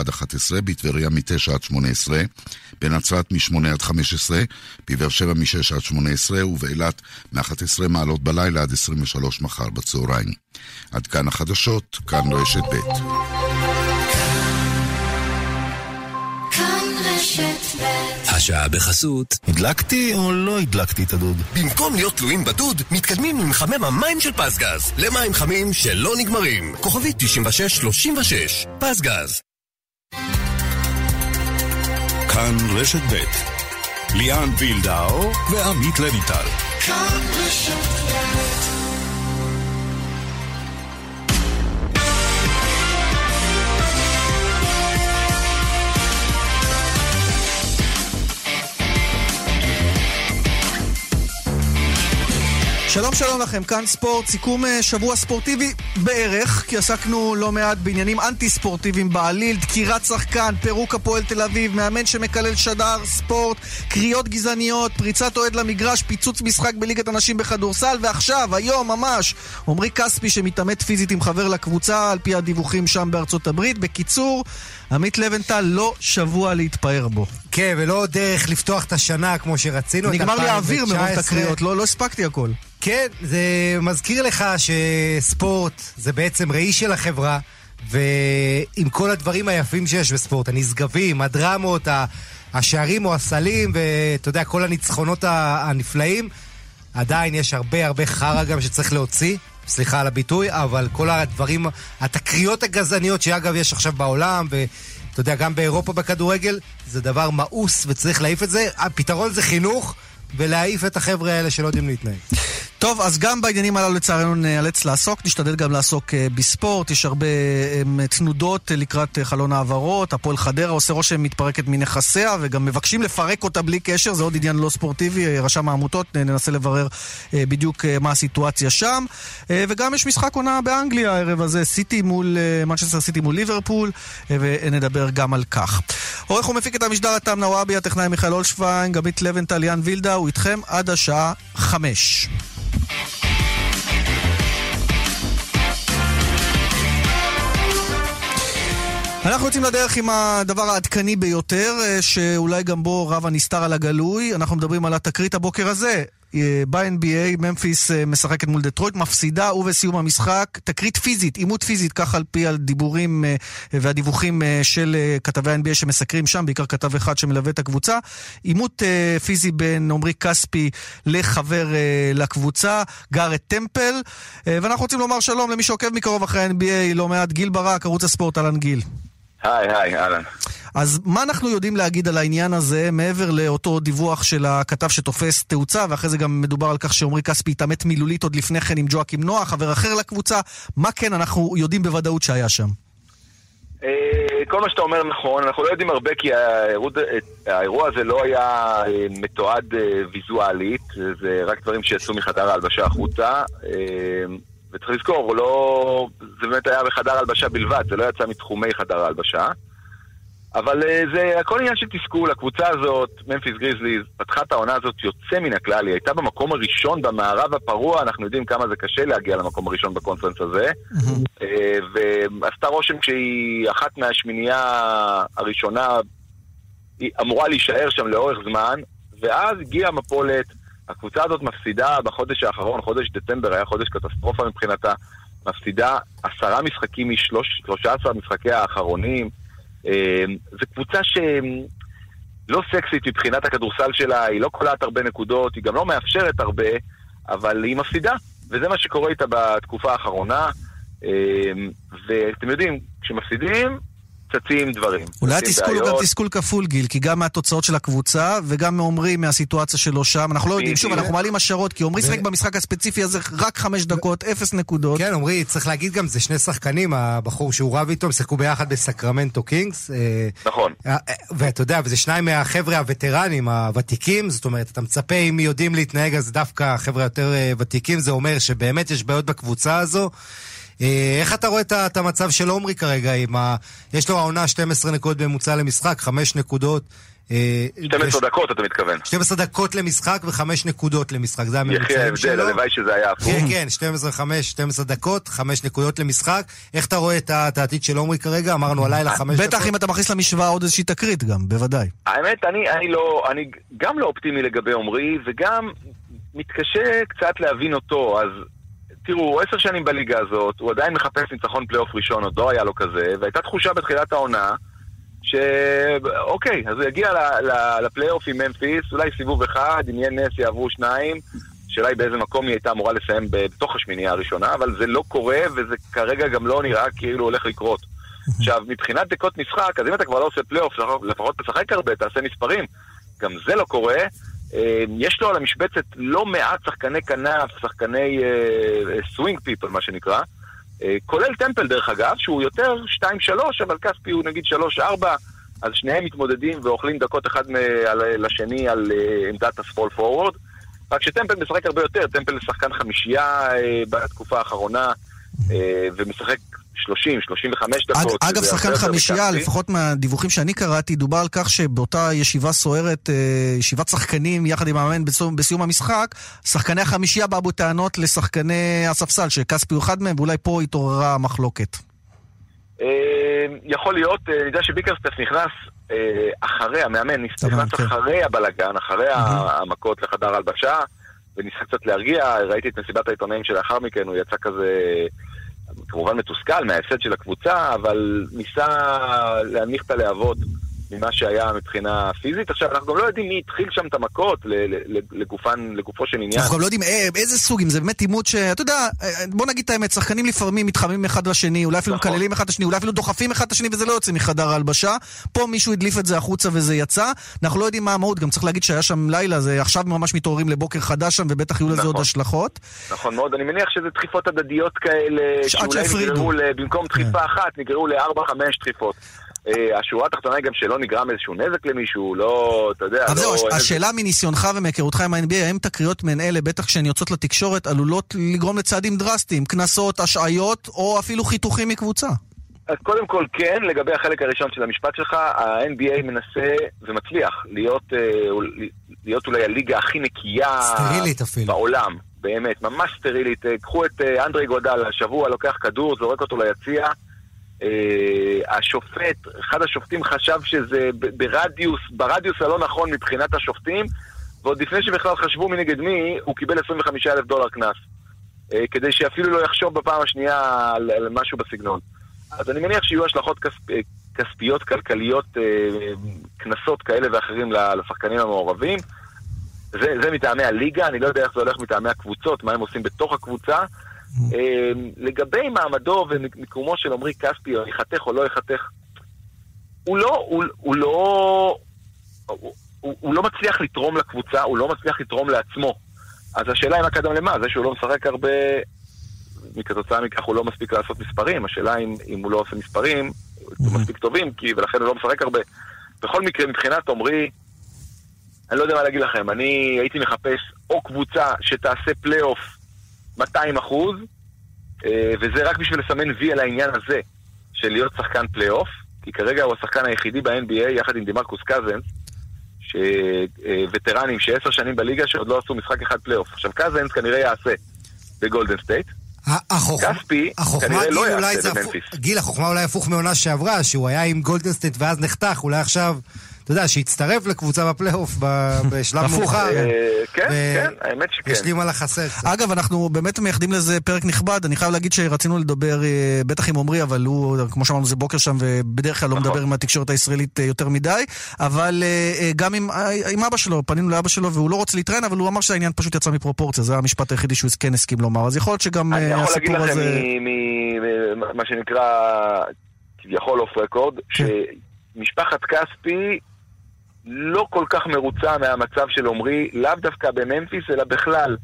עד 11, בטבריה מ-9 עד 18, בנצרת מ-8 עד 15, בבאר שבע מ-6 עד 18, ובאילת מ-11 מעלות בלילה עד 23 מחר בצהריים. עד כאן החדשות, כאן רשת ב'. השעה בחסות. הדלקתי או לא הדלקתי את הדוד? במקום להיות תלויים בדוד, מתקדמים למחמם המים של פסגז. למים חמים שלא נגמרים. כוכבית 9636. פסגז. כאן רשת ב' ליאן וילדאו ועמית לויטל. כאן רשת ב' שלום שלום לכם, כאן ספורט, סיכום אה, שבוע ספורטיבי בערך, כי עסקנו לא מעט בעניינים אנטי ספורטיביים בעליל, דקירת שחקן, פירוק הפועל תל אביב, מאמן שמקלל שדר, ספורט, קריאות גזעניות, פריצת אוהד למגרש, פיצוץ משחק בליגת הנשים בכדורסל, ועכשיו, היום ממש, עמרי כספי שמתעמת פיזית עם חבר לקבוצה, על פי הדיווחים שם בארצות הברית. בקיצור, עמית לבנטל לא שבוע להתפאר בו. כן, ולא דרך לפתוח את השנה כמו שרצינו. נגמר לי האוויר מרוב תקריות, לא, לא הספקתי הכל. כן, זה מזכיר לך שספורט זה בעצם ראי של החברה, ועם כל הדברים היפים שיש בספורט, הנשגבים, הדרמות, השערים או הסלים, ואתה יודע, כל הניצחונות הנפלאים, עדיין יש הרבה הרבה חרא גם שצריך להוציא. סליחה על הביטוי, אבל כל הדברים, התקריות הגזעניות שאגב יש עכשיו בעולם, ואתה יודע, גם באירופה בכדורגל, זה דבר מאוס וצריך להעיף את זה. הפתרון זה חינוך. ולהעיף את החבר'ה האלה שלא יודעים להתנהג. טוב, אז גם בעניינים הללו לצערנו נאלץ לעסוק, נשתדל גם לעסוק אה, בספורט, יש הרבה אה, תנודות לקראת אה, חלון העברות, הפועל חדרה עושה רושם מתפרקת מנכסיה, וגם מבקשים לפרק אותה בלי קשר, זה עוד עניין לא ספורטיבי, רשם העמותות, ננסה לברר בדיוק מה הסיטואציה שם. וגם יש משחק עונה באנגליה הערב הזה, סיטי מול, מנצ'סטר סיטי מול ליברפול, ונדבר גם על כך. עורך ומפיק את המשדר התם נוואבי, הטכנאי מיכאל אולשווין, גמית לבנטל, יאן וילדה, הוא איתכם עד השעה חמש. אנחנו יוצאים לדרך עם הדבר העדכני ביותר, אה, שאולי גם בו רב הנסתר על הגלוי. אנחנו מדברים על התקרית הבוקר הזה. אה, ב-NBA, ממפיס אה, משחקת מול דטרויט, מפסידה, ובסיום המשחק, תקרית פיזית, עימות פיזית, כך על פי הדיבורים והדיווחים של כתבי ה-NBA שמסקרים שם, בעיקר כתב אחד שמלווה את הקבוצה. עימות פיזי בין עמרי כספי לחבר לקבוצה, גארט טמפל. ואנחנו רוצים לומר שלום למי שעוקב מקרוב אחרי ה-NBA, לא מעט, גיל ברק, ערוץ הספורט, אהלן גיל. היי, היי, אהלן. אז מה אנחנו יודעים להגיד על העניין הזה, מעבר לאותו דיווח של הכתב שתופס תאוצה, ואחרי זה גם מדובר על כך שעמרי כספי התעמת מילולית עוד לפני כן עם ג'ואקים נוח, חבר אחר לקבוצה, מה כן אנחנו יודעים בוודאות שהיה שם? אה, כל מה שאתה אומר נכון, אנחנו לא יודעים הרבה כי האירוע הזה לא היה אה, מתועד אה, ויזואלית, זה רק דברים שיצאו מחדר ההלבשה החוצה. וצריך לזכור, לא... זה באמת היה בחדר הלבשה בלבד, זה לא יצא מתחומי חדר ההלבשה. אבל אה, זה הכל עניין של תסכול, הקבוצה הזאת, ממפיס גריזליז, פתחה את העונה הזאת יוצא מן הכלל, היא הייתה במקום הראשון במערב הפרוע, אנחנו יודעים כמה זה קשה להגיע למקום הראשון בקונפרנס הזה, אה, ועשתה רושם שהיא אחת מהשמינייה הראשונה, היא אמורה להישאר שם לאורך זמן, ואז הגיעה המפולת, הקבוצה הזאת מפסידה בחודש האחרון, חודש דצמבר היה חודש קטסטרופה מבחינתה, מפסידה עשרה משחקים משלושה עשר משחקי האחרונים. אה, זו קבוצה שלא סקסית מבחינת הכדורסל שלה, היא לא קולעת הרבה נקודות, היא גם לא מאפשרת הרבה, אבל היא מפסידה, וזה מה שקורה איתה בתקופה האחרונה. אה, ואתם יודעים, כשמפסידים, צצים דברים. אולי התסכול הוא גם תסכול כפול, גיל, כי גם מהתוצאות של הקבוצה, וגם מעומרי מהסיטואציה שלו שם. אנחנו לא יודעים, שוב, אנחנו מעלים השערות, כי עומרי שיחק במשחק הספציפי הזה רק חמש דקות, אפס נקודות. כן, עומרי, צריך להגיד גם, זה שני שחקנים, הבחור שהוא רב איתו, הם שיחקו ביחד בסקרמנטו קינגס. אה, נכון. אה, ואתה יודע, וזה שניים מהחבר'ה הווטרנים, הוותיקים, זאת אומרת, אתה מצפה, אם יודעים להתנהג, אז דווקא החבר'ה היותר אה, ותיקים, זה אומר שבאמת יש בעיות בקבוצה הזו. אה, איך אתה רואה את המצב של עומרי כרגע? ה... יש לו העונה 12 נקודות בממוצע למשחק, 5 נקודות. 12 אה, דקות אתה מתכוון. 12 דקות למשחק ו-5 נקודות למשחק, זה הממוצעים שלו. יחי ההבדל, הלוואי שזה היה הפוך. כן, כן, 12-5, 12 דקות, 5 נקודות למשחק. איך אתה רואה את העתיד של עומרי כרגע? אמרנו הלילה 5 דקות. בטח אם אתה מכניס למשוואה עוד איזושהי תקרית גם, בוודאי. האמת, אני, אני לא, אני גם לא אופטימי לגבי עומרי, וגם מתקשה קצת להבין אותו, אז תראו, עשר שנים בליגה הזאת, הוא עדיין מחפש ניצחון פלייאוף ראשון, עוד לא היה לו כזה, והייתה תחושה בתחילת העונה שאוקיי, אז הוא יגיע לפלייאוף עם ממפיס, אולי סיבוב אחד, אם יהיה נס יעברו שניים. השאלה היא באיזה מקום היא הייתה אמורה לסיים בתוך השמינייה הראשונה, אבל זה לא קורה, וזה כרגע גם לא נראה כאילו הולך לקרות. עכשיו, מבחינת דקות משחק, אז אם אתה כבר לא עושה פלייאוף, לפחות תשחק הרבה, תעשה מספרים. גם זה לא קורה. אה, יש לו על המשבצת לא מעט שחקני כנף, שחקני swing uh, people, מה שנקרא. אה, כולל טמפל דרך אגב, שהוא יותר 2-3, אבל כספי הוא נגיד 3-4, אז שניהם מתמודדים ואוכלים דקות אחד לשני על אה, עמדת ה small forward. רק שטמפל משחק הרבה יותר, טמפל שחקן חמישייה אה, בתקופה האחרונה, ומשחק 30-35 דקות. אגב, שחקן חמישייה, לפחות מהדיווחים שאני קראתי, דובר על כך שבאותה ישיבה סוערת, אה, ישיבת שחקנים יחד עם המאמן בסיום המשחק, שחקני החמישייה באו בטענות לשחקני הספסל, שכספי הוא אחד מהם, ואולי פה התעוררה המחלוקת. אה, יכול להיות, אה, אני יודע שביקרסטף נכנס אחרי, המאמן נכנס כן. אחרי הבלגן, אחרי המכות לחדר הלבשה, וניסה קצת להרגיע, ראיתי את מסיבת העיתונאים שלאחר מכן, הוא יצא כזה... כמובן מתוסכל מההפסד של הקבוצה, אבל ניסה להנמיך את הלהבות ממה שהיה מבחינה פיזית. עכשיו, אנחנו גם לא יודעים מי התחיל שם את המכות לגופן, לגופו של עניין. אנחנו גם לא יודעים אה, איזה סוג, אם זה באמת עימות ש... אתה יודע, אה, בוא נגיד את האמת, שחקנים לפעמים מתחמים אחד לשני, אולי אפילו נכון. מקללים אחד את השני, אולי אפילו דוחפים אחד את השני וזה לא יוצא מחדר ההלבשה. פה מישהו הדליף את זה החוצה וזה יצא. אנחנו לא יודעים מה המהות, גם צריך להגיד שהיה שם לילה, זה עכשיו ממש מתעוררים לבוקר חדש שם, ובטח יהיו לזה עוד נכון. השלכות. נכון מאוד, אני מניח שזה דחיפות הדדיות כאלה, שאולי נגררו, במקום דחיפה כן. אחת, נגררו לארבע-חמש דחיפות. אה, השורה התחתונה היא גם שלא נגרם איזשהו נזק למישהו, לא, אתה יודע, אבל לא... זהו, השאלה מניסיונך ומהיכרותך עם ה-NBA, האם תקריות מעין אלה, בטח כשהן יוצאות לתקשורת, עלולות לגרום לצעדים דרסטיים, קנסות, השעיות, או אפילו חיתוכים מקבוצה? אז קודם כל כן, לגבי החלק הראשון של המשפט שלך, ה-NBA מנסה ומצליח להיות, אה, להיות אולי הליגה הכי נקייה... סטרילית אפילו. בעולם, באמת, ממש סטרילית. אה, קחו את אנדרי גודל, השבוע לוקח כדור, זורק אותו ליציע. אה, השופט, אחד השופטים חשב שזה ברדיוס, ברדיוס הלא נכון מבחינת השופטים, ועוד לפני שבכלל חשבו מנגד מי, הוא קיבל 25 אלף דולר קנס. אה, כדי שאפילו לא יחשוב בפעם השנייה על, על משהו בסגנון. אז אני מניח שיהיו השלכות כספ, אה, כספיות, כלכליות, קנסות כאלה ואחרים לשחקנים המעורבים. זה, זה מטעמי הליגה, אני לא יודע איך זה הולך מטעמי הקבוצות, מה הם עושים בתוך הקבוצה. אמ, לגבי מעמדו ומיקומו של עמרי כספי, או ייחתך או לא ייחתך, הוא לא, הוא, הוא לא, הוא, הוא לא מצליח לתרום לקבוצה, הוא לא מצליח לתרום לעצמו. אז השאלה היא מה קדם למה, זה שהוא לא משחק הרבה, מכתוצאה מכך הוא לא מספיק לעשות מספרים, השאלה אם, אם הוא לא עושה מספרים, הוא מספיק טובים, כי, ולכן הוא לא משחק הרבה. בכל מקרה, מבחינת עמרי, אני לא יודע מה להגיד לכם, אני הייתי מחפש או קבוצה שתעשה פלייאוף 200 אחוז, אה, וזה רק בשביל לסמן וי על העניין הזה, של להיות שחקן פלייאוף, כי כרגע הוא השחקן היחידי ב-NBA, יחד עם דימרקוס קזנס, שווטרנים אה, שעשר שנים בליגה שעוד לא עשו משחק אחד פלייאוף. עכשיו קזנס כנראה יעשה בגולדן סטייט. כספי כנראה לא יעשה בממפיס. גיל, החוכמה אולי הפוך מעונה שעברה, שהוא היה עם גולדן סטייט ואז נחתך, אולי עכשיו אתה יודע, שהצטרף לקבוצה בפלייאוף בשלב מאוחר. אה, כן, כן, האמת שכן. השלים על החסר. אגב, אנחנו באמת מייחדים לזה פרק נכבד. אני חייב להגיד שרצינו לדבר, אה, בטח עם עמרי, אבל הוא, כמו שאמרנו, זה בוקר שם, ובדרך כלל לא נכון. מדבר עם התקשורת הישראלית אה, יותר מדי. אבל גם עם אבא שלו, פנינו לאבא שלו, והוא לא רוצה להתראיין, אבל הוא אמר שהעניין פשוט יצא מפרופורציה. זה המשפט היחידי שהוא כן הסכים לומר. אז יכול להיות שגם הסיפור הזה... אני יכול להגיד לכם, מה שנקרא, כביכול אוף רקורד. שמשפחת כספי לא כל כך מרוצה מהמצב של עמרי, לאו דווקא בממפיס, אלא בכלל.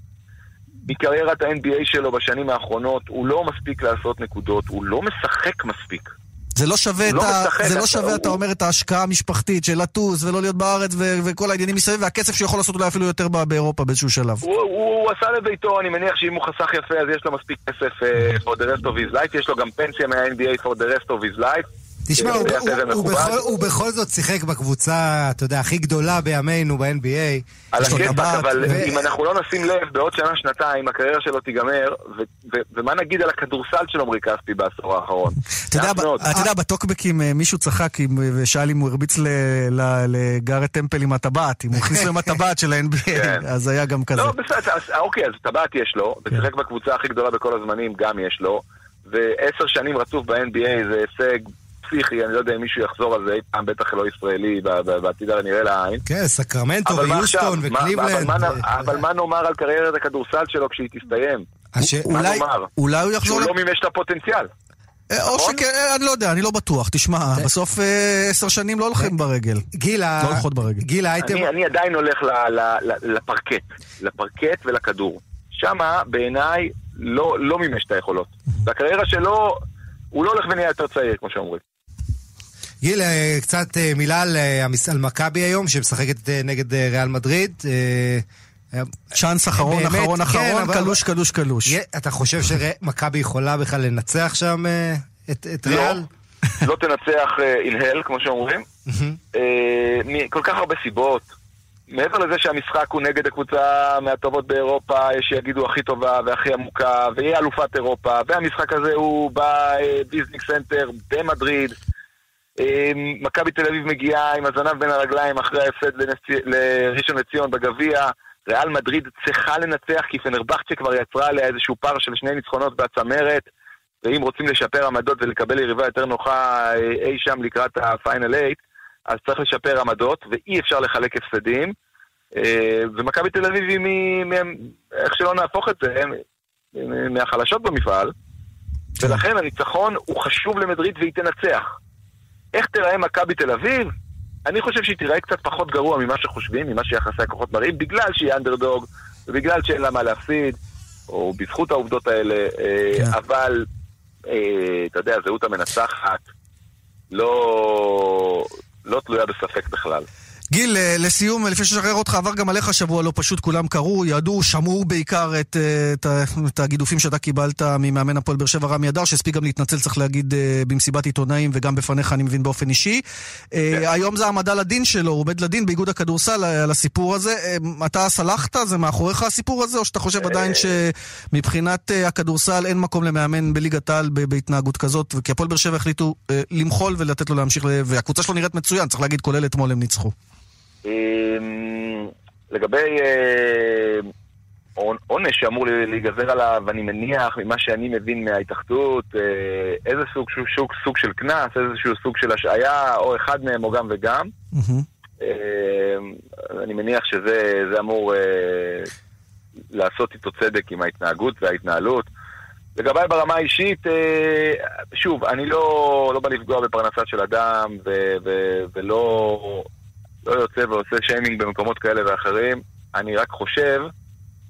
מקריירת ה-NBA שלו בשנים האחרונות, הוא לא מספיק לעשות נקודות, הוא לא משחק מספיק. זה לא שווה, הוא את לא ה... משחק, זה לא אתה- שווה, אתה הוא- אומר, את ההשקעה המשפחתית של לטוס ולא להיות בארץ ו... וכל העניינים מסביב, והכסף שהוא יכול לעשות אולי אפילו יותר באירופה באיזשהו שלב. הוא, הוא, הוא עשה לביתו, אני מניח שאם הוא חסך יפה אז יש לו מספיק כסף uh, for the rest of his life, יש לו גם פנסיה מה-NBA for the rest of his life. תשמע, אה, הוא, זה הוא, יפה הוא, ומכובד. בכל, הוא בכל זאת שיחק בקבוצה, אתה יודע, הכי גדולה בימינו ב-NBA. על הכיפאק, אבל ו- אם אנחנו לא נשים לב, בעוד שנה-שנתיים הקריירה שלו תיגמר, ו- ו- ומה נגיד על הכדורסל של עמרי כספי בעשור האחרון? אתה יודע, בטוקבקים אה, מישהו צחק עם- ושאל אם הוא הרביץ ל- ל- לגארט טמפל עם הטבעת, אם הוא הכניס לו עם הטבעת של ה-NBA, כן. אז היה גם כזה. לא, בסדר, אז, אוקיי, אז טבעת יש לו, ושיחק בקבוצה הכי גדולה בכל הזמנים, גם יש לו, ועשר שנים רצוף ב-NBA זה הישג פסיכי, אני לא יודע אם מישהו יחזור על זה אי פעם, בטח לא ישראלי, בעתיד הנראה לעין. כן, סקרמנטו אבל מה עכשיו? ויוסטון וקליבלנד. אבל מה- נאמר על קריירת הכדורסל שלו כשהיא תסתיים? מה אולי- נאמר? אולי הוא יחזור... שהוא לא מימש את הפוטנציאל. אה, או נכון? שכן, אה, אני לא יודע, אני לא בטוח. תשמע, בסוף אה, עשר שנים לא הולכים ברגל. גיל, ה- לא הולכות ברגל. גיל האייטם... אני, אני עדיין הולך לפרקט, לפרקט ולכדור. שמה, בעיניי, לא, לא מימש את היכולות. והקריירה שלו, הוא לא הולך ונהיה יותר צעיר, כמו שאומרים. גיל, אה, קצת אה, מילה על, אה, על מכבי היום, שמשחקת נגד ריאל מדריד. צ'אנס אחרון, באמת, אחרון, כן, אחרון, אבל- קלוש, קלוש, קלוש. אתה חושב שמכבי יכולה בכלל לנצח שם את את לא. ריאל? not a chance in hell, כמו שאומרים. אה, מכל כך הרבה סיבות. מעבר לזה שהמשחק הוא נגד הקבוצה מהטובות באירופה, יש שיגידו הכי טובה והכי עמוקה, והיא אלופת אירופה, והמשחק הזה הוא בוויזינק סנטר במדריד. אה, מכבי תל אביב מגיעה עם הזנב בין הרגליים אחרי ההפסד לנצי- לראשון לציון בגביע. ריאל מדריד צריכה לנצח כי פנרבכצ'ה כבר יצרה עליה איזשהו פער של שני ניצחונות בצמרת. ואם רוצים לשפר עמדות ולקבל יריבה יותר נוחה אה, אי שם לקראת הפיינל 8, אז צריך לשפר עמדות, ואי אפשר לחלק הפסדים. אה, ומכבי תל אביב היא, מ- איך שלא נהפוך את זה, מ- מהחלשות במפעל, ולכן הניצחון הוא חשוב למדריד והיא תנצח. איך תיראה מכבי תל אביב? אני חושב שהיא תיראה קצת פחות גרוע ממה שחושבים, ממה שיחסי הכוחות מראים, בגלל שהיא אנדרדוג, ובגלל שאין לה מה להפסיד, או בזכות העובדות האלה, אה, כן. אבל, אה, אתה יודע, הזהות המנצחת לא, לא תלויה בספק בכלל. גיל, אה, לסיום, לפני שנשחרר אותך, עבר גם עליך שבוע לא פשוט, כולם קראו, ידעו, שמעו בעיקר את, אה, את, את הגידופים שאתה קיבלת ממאמן הפועל באר שבע רמי אדר, שהספיק גם להתנצל, צריך להגיד, אה, במסיבת עיתונאים וגם בפניך, אני מבין, באופן אישי. אה, היום זה העמדה לדין שלו, הוא עומד לדין באיגוד הכדורסל אה, על הסיפור הזה. אה, אתה סלחת? זה מאחוריך הסיפור הזה, או שאתה חושב עדיין שמבחינת אה, הכדורסל אין מקום למאמן בליגת העל בהתנהגות כזאת, כי הפועל באר שבע החליטו אה, למחול ולתת לו להמשיך, והקבוצה שלו נראית מצוין, צריך להגיד, כולל אתמול הם ניצחו. אמ, לגבי אה, עונ- עונש שאמור להיגזר עליו, אני מניח, ממה שאני מבין מההתאחדות, אה, איזה סוג, סוג, סוג של קנס, איזשהו סוג של השעיה, או אחד מהם או גם וגם. אה, אני מניח שזה זה אמור אה, לעשות איתו צדק עם ההתנהגות וההתנהלות. לגביי ברמה האישית, שוב, אני לא, לא בא לפגוע בפרנסה של אדם ו, ו, ולא לא יוצא ועושה שיימינג במקומות כאלה ואחרים. אני רק חושב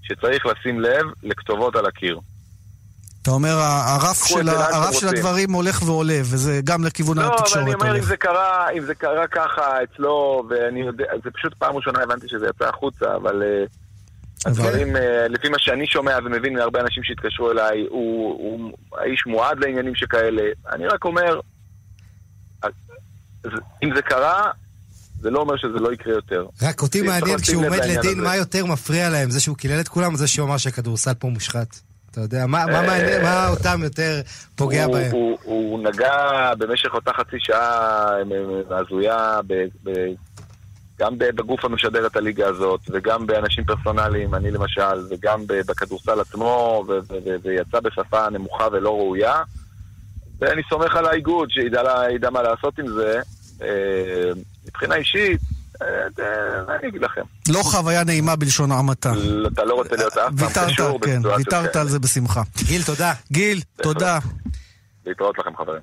שצריך לשים לב לכתובות על הקיר. אתה אומר, הרף של, הרף של. הדברים הולך ועולה, וזה גם לכיוון לא, אבל התקשורת אני אומר, אם הולך. זה קרה, אם זה קרה ככה אצלו, ואני יודע, זה פשוט פעם ראשונה הבנתי שזה יצא החוצה, אבל אה, הדברים, אה, לפי מה שאני שומע ומבין מהרבה אנשים שהתקשרו אליי, הוא, הוא האיש מועד לעניינים שכאלה. אני רק אומר, אז אם זה קרה, זה לא אומר שזה לא יקרה יותר. רק אותי מעניין כשהוא עומד לדין. מה יותר מפריע להם? זה שהוא קילל את כולם או זה שהוא אמר שהכדורסל פה מושחת? אתה יודע, מה מה אה, מעניין, מה אותם יותר פוגע הוא, בהם? הוא, הוא נגע במשך אותה חצי שעה אה, אה, הזויה, ב, ב, גם בגוף המשדר את הליגה הזאת, וגם באנשים פרסונליים, אני למשל, וגם בכדורסל עצמו, ויצא בשפה נמוכה ולא ראויה. ואני סומך על האיגוד שידע מה לעשות עם זה. אה, מבחינה אישית, אה, אה, אני אגיד לכם? לא חוויה נעימה בלשון המעטה. אתה לא רוצה להיות אף פעם קשור כן, בסיטואציות ויתרת. על זה בשמחה. גיל, תודה. גיל, תודה. להתראות לכם, חברים.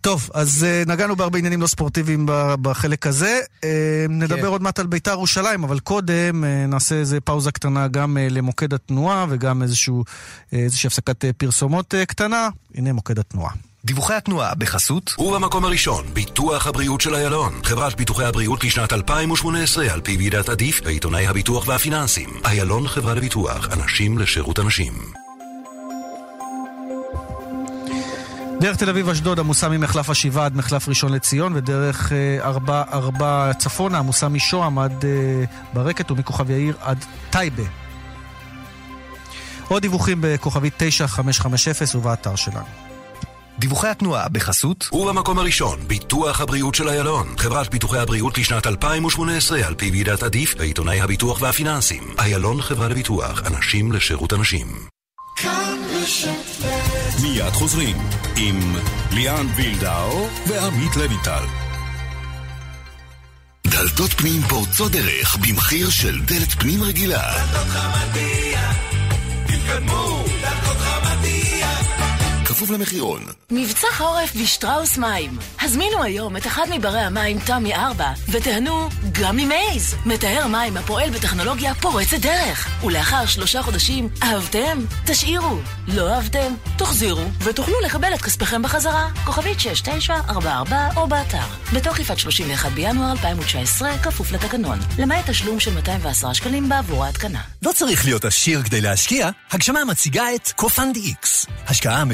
טוב, אז uh, נגענו בהרבה עניינים לא ספורטיביים בחלק הזה. Uh, נדבר כן. עוד מעט על ביתר ירושלים, אבל קודם uh, נעשה איזה פאוזה קטנה גם uh, למוקד התנועה וגם איזשהו, uh, איזושהי הפסקת uh, פרסומות uh, קטנה. הנה מוקד התנועה. דיווחי התנועה בחסות ובמקום הראשון, ביטוח הבריאות של איילון. חברת ביטוחי הבריאות לשנת 2018 על פי ועידת עדיף ועיתונאי הביטוח והפיננסים. איילון חברה לביטוח, אנשים לשירות אנשים. דרך תל אביב אשדוד עמוסה ממחלף השבעה עד מחלף ראשון לציון, ודרך אה, ארבע, ארבע צפונה עמוסה משוהם עד אה, ברקת ומכוכב יאיר עד טייבה. עוד דיווחים בכוכבית 9550 ובאתר שלנו. דיווחי התנועה בחסות ובמקום הראשון, ביטוח הבריאות של איילון. חברת ביטוחי הבריאות לשנת 2018 על פי ועידת עדיף ועיתונאי הביטוח והפיננסים. איילון חברה לביטוח, אנשים לשירות אנשים. מיד חוזרים עם ליאן וילדאו ועמית לויטל. דלתות פנים פורצות דרך במחיר של דלת פנים רגילה. דלתות חמדיה, תתקדמו. כפוף למחירון. מבצע חורף בשטראוס מים. הזמינו היום את אחד מברי המים תמי 4 ותיהנו גם ממייז. מטהר מים הפועל בטכנולוגיה פורצת דרך. ולאחר שלושה חודשים, אהבתם? תשאירו. לא אהבתם? תחזירו ותוכלו לקבל את כספכם בחזרה. כוכבית 6944 או באתר. בתוקף עד 31 בינואר 2019, כפוף לתקנון. למעט תשלום של 210 שקלים בעבור ההתקנה. לא צריך להיות עשיר כדי להשקיע. הגשמה מציגה את קופנד איקס. השקעה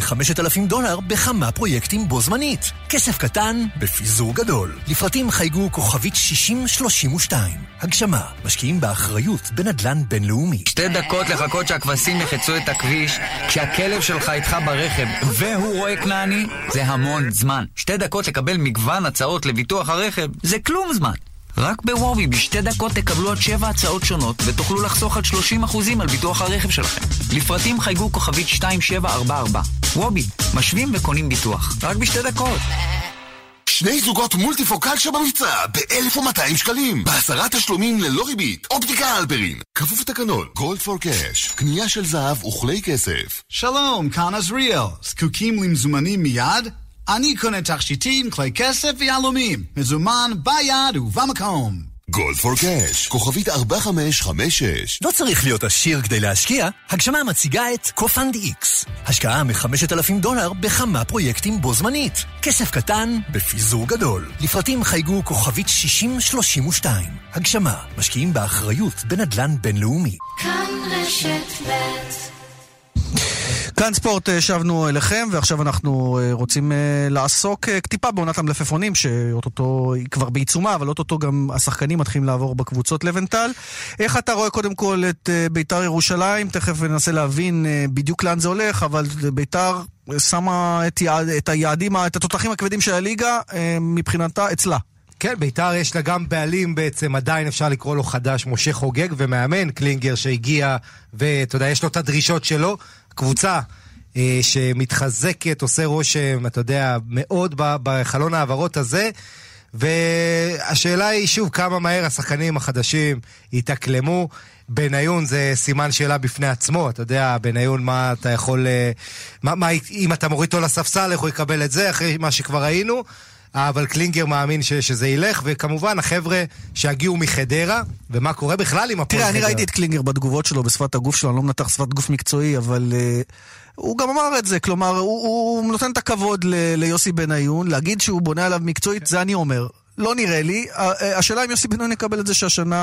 מ-5,000 דולר בכמה פרויקטים בו זמנית. כסף קטן בפיזור גדול. לפרטים חייגו כוכבית 6032. הגשמה, משקיעים באחריות בנדלן בינלאומי. שתי דקות לחכות שהכבשים יחצו את הכביש כשהכלב שלך איתך ברכב והוא רואה כנעני זה המון זמן. שתי דקות לקבל מגוון הצעות לביטוח הרכב זה כלום זמן. רק בוובי בשתי דקות תקבלו עד שבע הצעות שונות ותוכלו לחסוך עד 30% על ביטוח הרכב שלכם. לפרטים חייגו כוכבית 2744. וובי, משווים וקונים ביטוח. רק בשתי דקות. שני זוגות מולטיפוקל שבמבצע ב-1,200 שקלים. בעשרה תשלומים ללא ריבית. אופטיקה אלפרין. כפוף לתקנון. גולד פור קאש. קנייה של זהב וכלי כסף. שלום, כאן עזריאל. זקוקים למזומנים מיד? אני קונה תכשיטים, כלי כסף ויהלומים. מזומן ביד ובמקום. גולד פור קאש, כוכבית 4556. לא צריך להיות עשיר כדי להשקיע, הגשמה מציגה את קופנד איקס. השקעה מ-5,000 דולר בכמה פרויקטים בו זמנית. כסף קטן בפיזור גדול. לפרטים חייגו כוכבית 6032. הגשמה, משקיעים באחריות בנדלן בינלאומי. כאן רשת ב' כאן ספורט אה, שבנו אליכם, ועכשיו אנחנו אה, רוצים אה, לעסוק טיפה בעונת המלפפונים, שאו-טו-טו היא כבר בעיצומה, אבל אוטוטו גם השחקנים מתחילים לעבור בקבוצות לוינטל. איך אתה רואה קודם כל את ביתר ירושלים? תכף ננסה להבין בדיוק לאן זה הולך, אבל ביתר שמה את, יעד, את היעדים, את התותחים הכבדים של הליגה מבחינתה אצלה. כן, ביתר יש לה גם בעלים בעצם, עדיין אפשר לקרוא לו חדש, משה חוגג, ומאמן קלינגר שהגיע, ואתה יודע, יש לו את הדרישות שלו. קבוצה אה, שמתחזקת, עושה רושם, אתה יודע, מאוד בחלון ההעברות הזה. והשאלה היא, שוב, כמה מהר השחקנים החדשים יתאקלמו. בניון זה סימן שאלה בפני עצמו, אתה יודע, בניון מה אתה יכול... אה, מה, מה, אם אתה מוריד אותו לספסל, איך הוא יקבל את זה, אחרי מה שכבר ראינו. אבל קלינגר מאמין ש, שזה ילך, וכמובן החבר'ה שהגיעו מחדרה, ומה קורה בכלל עם הפועל חדרה. תראה, אני ראיתי את קלינגר בתגובות שלו בשפת הגוף שלו, אני לא מנתח שפת גוף מקצועי, אבל uh, הוא גם אמר את זה, כלומר, הוא, הוא נותן את הכבוד ל, ליוסי בניון, להגיד שהוא בונה עליו מקצועית, זה אני אומר. לא נראה לי. אה, השאלה אם יוסי בן-נון יקבל את זה שהשנה,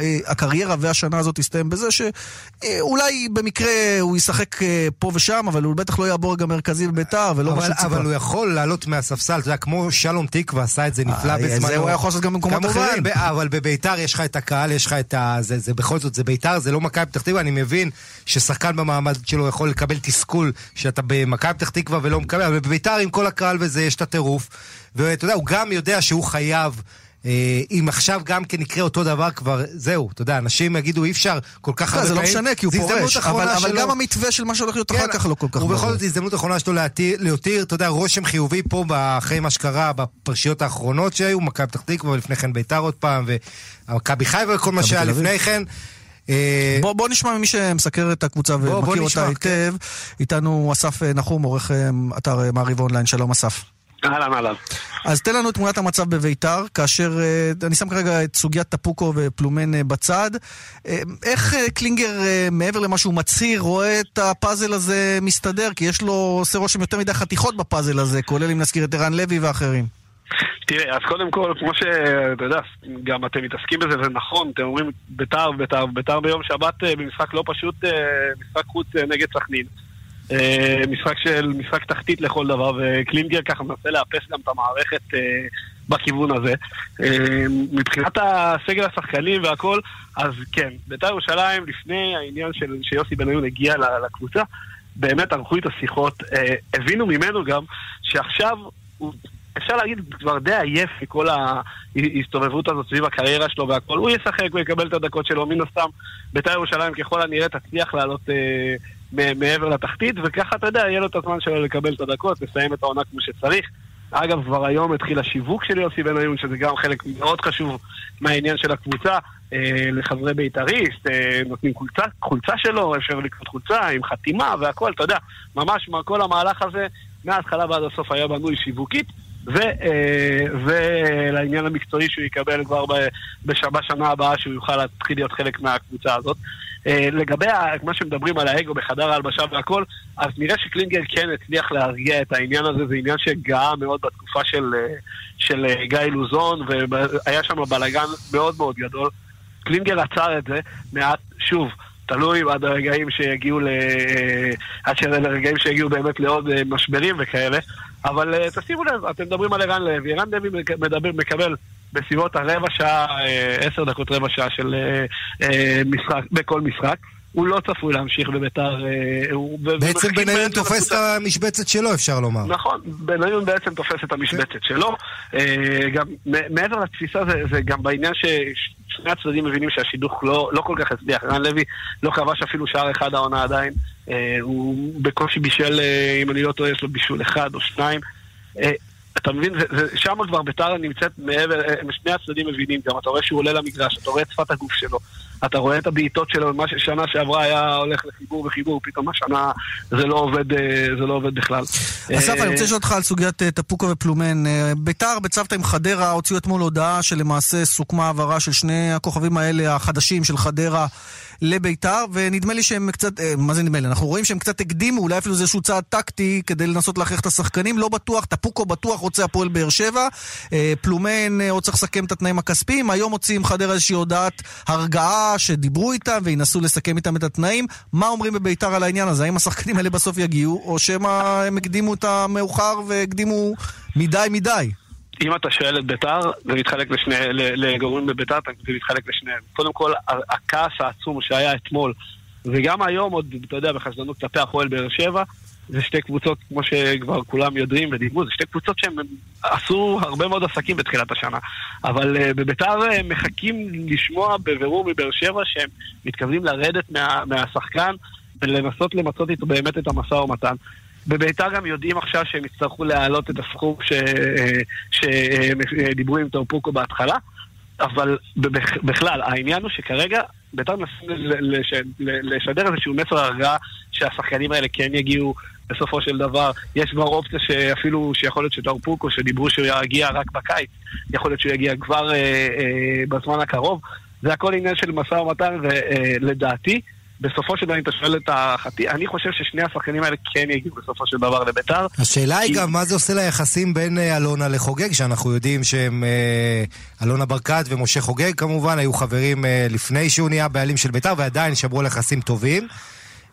אה, הקריירה והשנה הזאת תסתיים בזה שאולי במקרה הוא ישחק אה, פה ושם, אבל הוא בטח לא יעבור גם מרכזי בביתר ולא מה שציפה. אבל הוא יכול לעלות מהספסל, אתה יודע, כמו שלום תקווה עשה את זה נפלא בזמנו. זה הוא יכול לעשות גם במקומות אחרים. אבל בביתר יש לך את הקהל, יש לך את ה... זה בכל זאת, זה ביתר, זה לא מכבי פתח תקווה, אני מבין ששחקן במעמד שלו יכול לקבל תסכול שאתה במכבי פתח תקווה ולא מקבל, אבל בביתר עם כל הקהל וזה, יש את הטירוף. ואתה יודע, הוא גם יודע שהוא חייב... אה, אם עכשיו גם כן יקרה אותו דבר כבר, זהו, אתה יודע, אנשים יגידו אי אפשר כל כך הרבה פעמים. זה לא משנה, כי הוא פורש, אבל, אבל גם המתווה של מה שהולך להיות אחר כן, כך לא כל כך ובכל זאת, הזדמנות אחרונה שלו להותיר, אתה יודע, רושם חיובי פה אחרי מה שקרה בפרשיות האחרונות שהיו, מכבי פתח תקווה ולפני כן ביתר עוד פעם, ומכבי חיפה וכל מה שהיה לפני כן. אה, בוא, בוא נשמע ממי שמסקר את הקבוצה ומכיר אותה היטב. כן. איתנו אסף נחום, עורך אה, אתר מעריב אונליין, שלום אסף. אהלן, אהלן. אז תן לנו את תמונת המצב בביתר, כאשר, אה, אני שם כרגע את סוגיית טפוקו ופלומן אה, בצד. אה, איך קלינגר, מעבר למה שהוא מצהיר, רואה את הפאזל הזה מסתדר? כי יש לו, עושה רושם יותר מדי חתיכות בפאזל הזה, כולל אם נזכיר את ערן לוי ואחרים. תראה, אז קודם כל, כמו שאתה יודע, גם אתם מתעסקים בזה, זה נכון, אתם אומרים ביתר, ביתר, ביתר ביום שבת במשחק לא פשוט, משחק חוץ נגד סכנין. אה, משחק של, משחק תחתית לכל דבר, וקלינגר ככה מנסה לאפס גם את המערכת אה, בכיוון הזה. אה, מבחינת הסגל השחקנים והכל, אז כן, בית"ר ירושלים, לפני העניין של שיוסי בניון הגיע לקבוצה, באמת ערכו איתו שיחות, הבינו ממנו גם שעכשיו הוא אפשר להגיד, כבר די עייף מכל ההסתובבות הזאת סביב הקריירה שלו והכל. הוא ישחק ויקבל את הדקות שלו, מן הסתם בית"ר ירושלים ככל הנראה תצליח לעלות אה, מעבר לתחתית, וככה, אתה יודע, יהיה לו את הזמן שלו לקבל את הדקות, לסיים את העונה כמו שצריך. אגב, כבר היום התחיל השיווק של יוסי בניון, שזה גם חלק מאוד חשוב מהעניין של הקבוצה. אה, לחברי בית"ריסט, אה, נותנים חולצה, חולצה שלו, אפשר לקנות חולצה עם חתימה והכל, אתה יודע, ממש כל המהלך הזה, מההתחלה ועד הסוף היה בנוי שיווקית. אה, ולעניין המקצועי שהוא יקבל כבר בשנה הבאה שהוא יוכל להתחיל להיות חלק מהקבוצה הזאת. אה, לגבי מה שמדברים על האגו בחדר ההלבשה והכל, אז נראה שקלינגר כן הצליח להרגיע את העניין הזה, זה עניין שגאה מאוד בתקופה של, אה, של גיא לוזון, והיה שם בלאגן מאוד מאוד גדול. קלינגר עצר את זה מעט, שוב, תלוי עד הרגעים שיגיעו ל... עד הרגעים שיגיעו באמת לעוד משברים וכאלה. אבל תשימו לב, אתם מדברים על ערן לוי, ערן לוי מקבל בסביבות הרבע שעה, uh, עשר דקות רבע שעה של uh, uh, משחק, בכל משחק. הוא לא צפוי להמשיך בביתר. בעצם בניון תופס את המשבצת שלו, אפשר לומר. נכון, בניון בעצם תופס את המשבצת שלו. גם מעבר לתפיסה זה, זה גם בעניין ששני הצדדים מבינים שהשידוך לא, לא כל כך הצליח. רן לוי לא כבש אפילו שער אחד העונה עדיין. הוא בקושי בישל, אם אני לא טועה, יש לו בישול אחד או שניים. אתה מבין, שם כבר ביתר נמצאת מעבר, שני הצדדים מבינים גם, אתה רואה שהוא עולה למגרש, אתה רואה את שפת הגוף שלו, אתה רואה את הבעיטות שלו, מה ששנה שעברה היה הולך לחיבור וחיבור, פתאום השנה זה לא עובד, אה, זה לא עובד בכלל. אסף, אני רוצה לשאול אותך על סוגיית אה, טפוקו ופלומן. אה, ביתר בצוותא עם חדרה הוציאו אתמול הודעה שלמעשה סוכמה העברה של שני הכוכבים האלה החדשים של חדרה. לביתר, ונדמה לי שהם קצת, מה זה נדמה לי? אנחנו רואים שהם קצת הקדימו, אולי אפילו זה איזשהו צעד טקטי כדי לנסות להכריח את השחקנים, לא בטוח, טפוקו בטוח רוצה הפועל באר שבע, פלומן עוד צריך לסכם את התנאים הכספיים, היום מוציאים חדרה איזושהי הודעת הרגעה שדיברו איתם וינסו לסכם איתם את התנאים. מה אומרים בביתר על העניין הזה? האם השחקנים האלה בסוף יגיעו, או שמא הם הקדימו את המאוחר והקדימו מדי מדי? אם אתה שואל את ביתר, זה מתחלק לשני, לגורמים בביתר, זה מתחלק לשניהם. קודם כל, הכעס העצום שהיה אתמול, וגם היום עוד, אתה יודע, בחשדנות כלפי הפועל באר שבע, זה שתי קבוצות, כמו שכבר כולם יודעים ודיברו, זה שתי קבוצות שהם עשו הרבה מאוד עסקים בתחילת השנה. אבל uh, בביתר uh, מחכים לשמוע בבירור מבאר שבע שהם מתכוונים לרדת מה, מהשחקן ולנסות למצות איתו באמת את המשא ומתן. בביתר גם יודעים עכשיו שהם יצטרכו להעלות את הסכום שדיברו עם טרפוקו בהתחלה, אבל בכלל, העניין הוא שכרגע ביתר מנסים לשדר איזשהו מסר הרגעה שהשחקנים האלה כן יגיעו בסופו של דבר. יש כבר אופציה שאפילו, שיכול להיות שטרפוקו, שדיברו שהוא יגיע רק בקיץ, יכול להיות שהוא יגיע כבר אה, אה, בזמן הקרוב. זה הכל עניין של משא ומתן, ולדעתי, אה, בסופו של דבר, אם אתה שואל את החטי, אני חושב ששני השחקנים האלה כן יגיעו בסופו של דבר לביתר. השאלה היא גם מה זה עושה ליחסים בין אה, אלונה לחוגג, שאנחנו יודעים שהם, אה, אלונה ברקת ומשה חוגג כמובן, היו חברים אה, לפני שהוא נהיה בעלים של ביתר, ועדיין שמרו על יחסים טובים.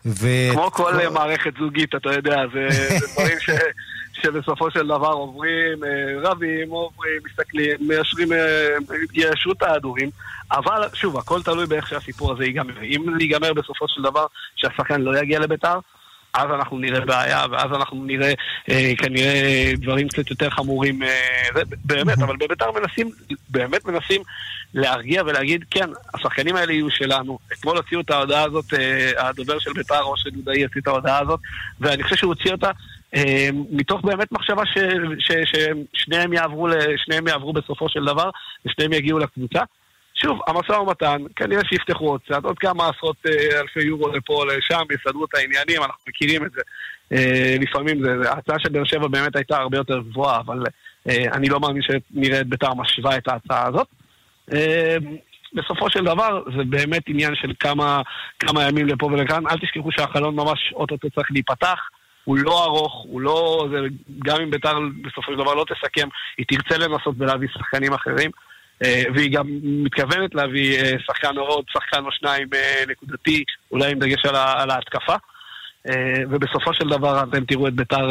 ו... כמו כל כל מערכת זוגית, אתה יודע, זה, זה דברים ש... שבסופו של דבר עוברים, רבים, עוברים, מסתכלים, מיישרים, יישרו את ההדורים. אבל שוב, הכל תלוי באיך שהסיפור הזה ייגמר. אם ייגמר בסופו של דבר שהשחקן לא יגיע לביתר, אז אנחנו נראה בעיה, ואז אנחנו נראה אה, כנראה דברים קצת יותר חמורים, אה, באמת, אבל בביתר מנסים, באמת מנסים להרגיע ולהגיד, כן, השחקנים האלה יהיו שלנו. אתמול הוציאו את ההודעה הזאת, אה, הדובר של ביתר, ראש דודאי, הוציא את ההודעה הזאת, ואני חושב שהוא הוציא אותה אה, מתוך באמת מחשבה ששניהם יעברו, יעברו בסופו של דבר, ושניהם יגיעו לקבוצה. שוב, המשא ומתן, כנראה שיפתחו עוד קצת, עוד כמה עשרות אה, אלפי יורו לפה, לשם, יסדרו את העניינים, אנחנו מכירים את זה. אה, לפעמים זה, ההצעה של באר שבע באמת הייתה הרבה יותר גבוהה, אבל אה, אני לא מאמין שנראה את בית"ר משווה את ההצעה הזאת. בסופו של דבר זה באמת עניין של כמה, כמה ימים לפה ולכאן. אל תשכחו שהחלון ממש אוטוטו צריך להיפתח. הוא לא ארוך, הוא לא... זה, גם אם בית"ר בסופו של דבר לא תסכם, היא תרצה לנסות ולהביא שחקנים אחרים. אה, והיא גם מתכוונת להביא אה, שחקן או עוד שחקן או שניים אה, נקודתי, אולי עם דגש על, על ההתקפה. ובסופו של דבר אתם תראו את ביתר,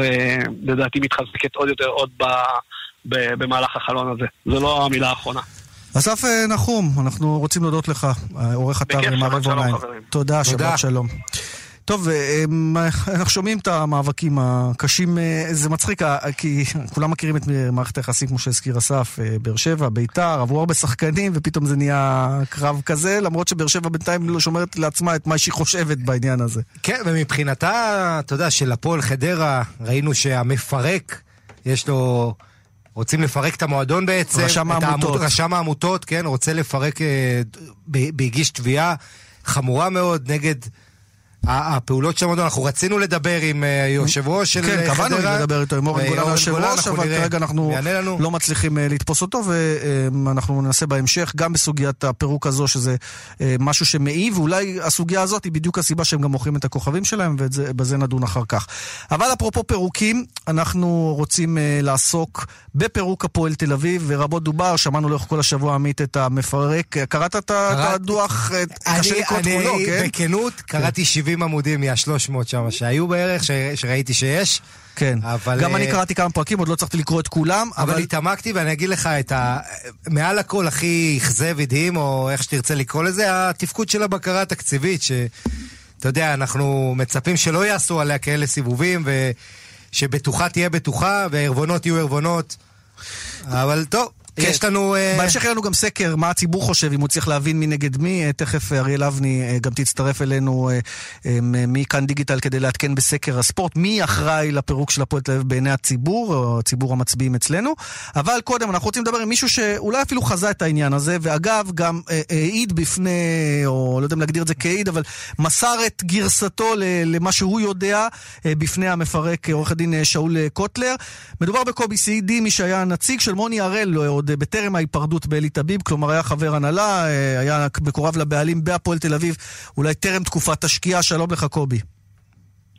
לדעתי, מתחזקת עוד יותר עוד ב, ב, במהלך החלון הזה. זו לא המילה האחרונה. אסף נחום, אנחנו רוצים להודות לך, עורך אתר מערב אונליין. תודה, שבת שלום. טוב, אה, אנחנו שומעים את המאבקים הקשים, אה, זה מצחיק, כי כולם מכירים את מערכת היחסים, כמו שהזכיר אסף, אה, באר שבע, ביתר, עברו הרבה שחקנים, ופתאום זה נהיה קרב כזה, למרות שבאר שבע בינתיים לא שומרת לעצמה את מה שהיא חושבת בעניין הזה. כן, ומבחינתה, אתה יודע, של הפועל חדרה, ראינו שהמפרק, יש לו... רוצים לפרק את המועדון בעצם. רשם העמותות. רשם העמותות, כן, רוצה לפרק, בהגיש תביעה חמורה מאוד נגד... הפעולות המועדון, אנחנו רצינו לדבר עם אה, יושב ראש של חדרה. כן, קבענו לדבר איתו, עם אורן גולן היושב ראש, אבל כרגע אנחנו לא מצליחים אה, לתפוס אותו, ואנחנו ננסה בהמשך, גם בסוגיית הפירוק הזו, שזה אה, משהו שמעיב, ואולי הסוגיה הזאת היא בדיוק הסיבה שהם גם מוכרים את הכוכבים שלהם, ובזה נדון אחר כך. אבל אפרופו פירוקים, אנחנו רוצים לעסוק בפירוק הפועל תל אביב, ורבות דובר, שמענו לאורך כל השבוע עמית את המפרק. קראת את הדוח? קשה לקרוא את כולו, כן? בכנות, קראתי 70 70 עמודים מה-300 שם שהיו בערך, ש... שראיתי שיש. כן, אבל... גם אני אה, קראתי כמה פרקים, עוד לא הצלחתי לקרוא את כולם, אבל... אבל התעמקתי ואני אגיד לך את ה... מעל הכל הכי אכזב, הדהים, או איך שתרצה לקרוא לזה, התפקוד של הבקרה התקציבית, שאתה יודע, אנחנו מצפים שלא יעשו עליה כאלה סיבובים, ושבטוחה תהיה בטוחה, וערבונות יהיו ערבונות. אבל טוב. יש לנו... אה, בהמשך יהיה לנו גם סקר, מה הציבור חושב, אם הוא צריך להבין מי נגד מי. אה, תכף אה, אריאל אבני גם תצטרף אלינו מכאן דיגיטל כדי לעדכן בסקר הספורט. מי אחראי לפירוק של הפועל תל אביב בעיני הציבור, או ציבור המצביעים אצלנו. אבל קודם, אנחנו רוצים לדבר עם מישהו שאולי אפילו חזה את העניין הזה, ואגב, גם העיד בפני, או לא יודע אם להגדיר את זה כעיד, אבל מסר את גרסתו למה שהוא יודע בפני המפרק, עורך הדין שאול קוטלר. מדובר בקובי סעידי, מי שהיה הנציג של מוני הראל, לא עוד בטרם ההיפרדות באלי טביב, כלומר היה חבר הנהלה, אה, היה מקורב לבעלים בהפועל תל אביב, אולי טרם תקופת השקיעה. שלום לך, קובי.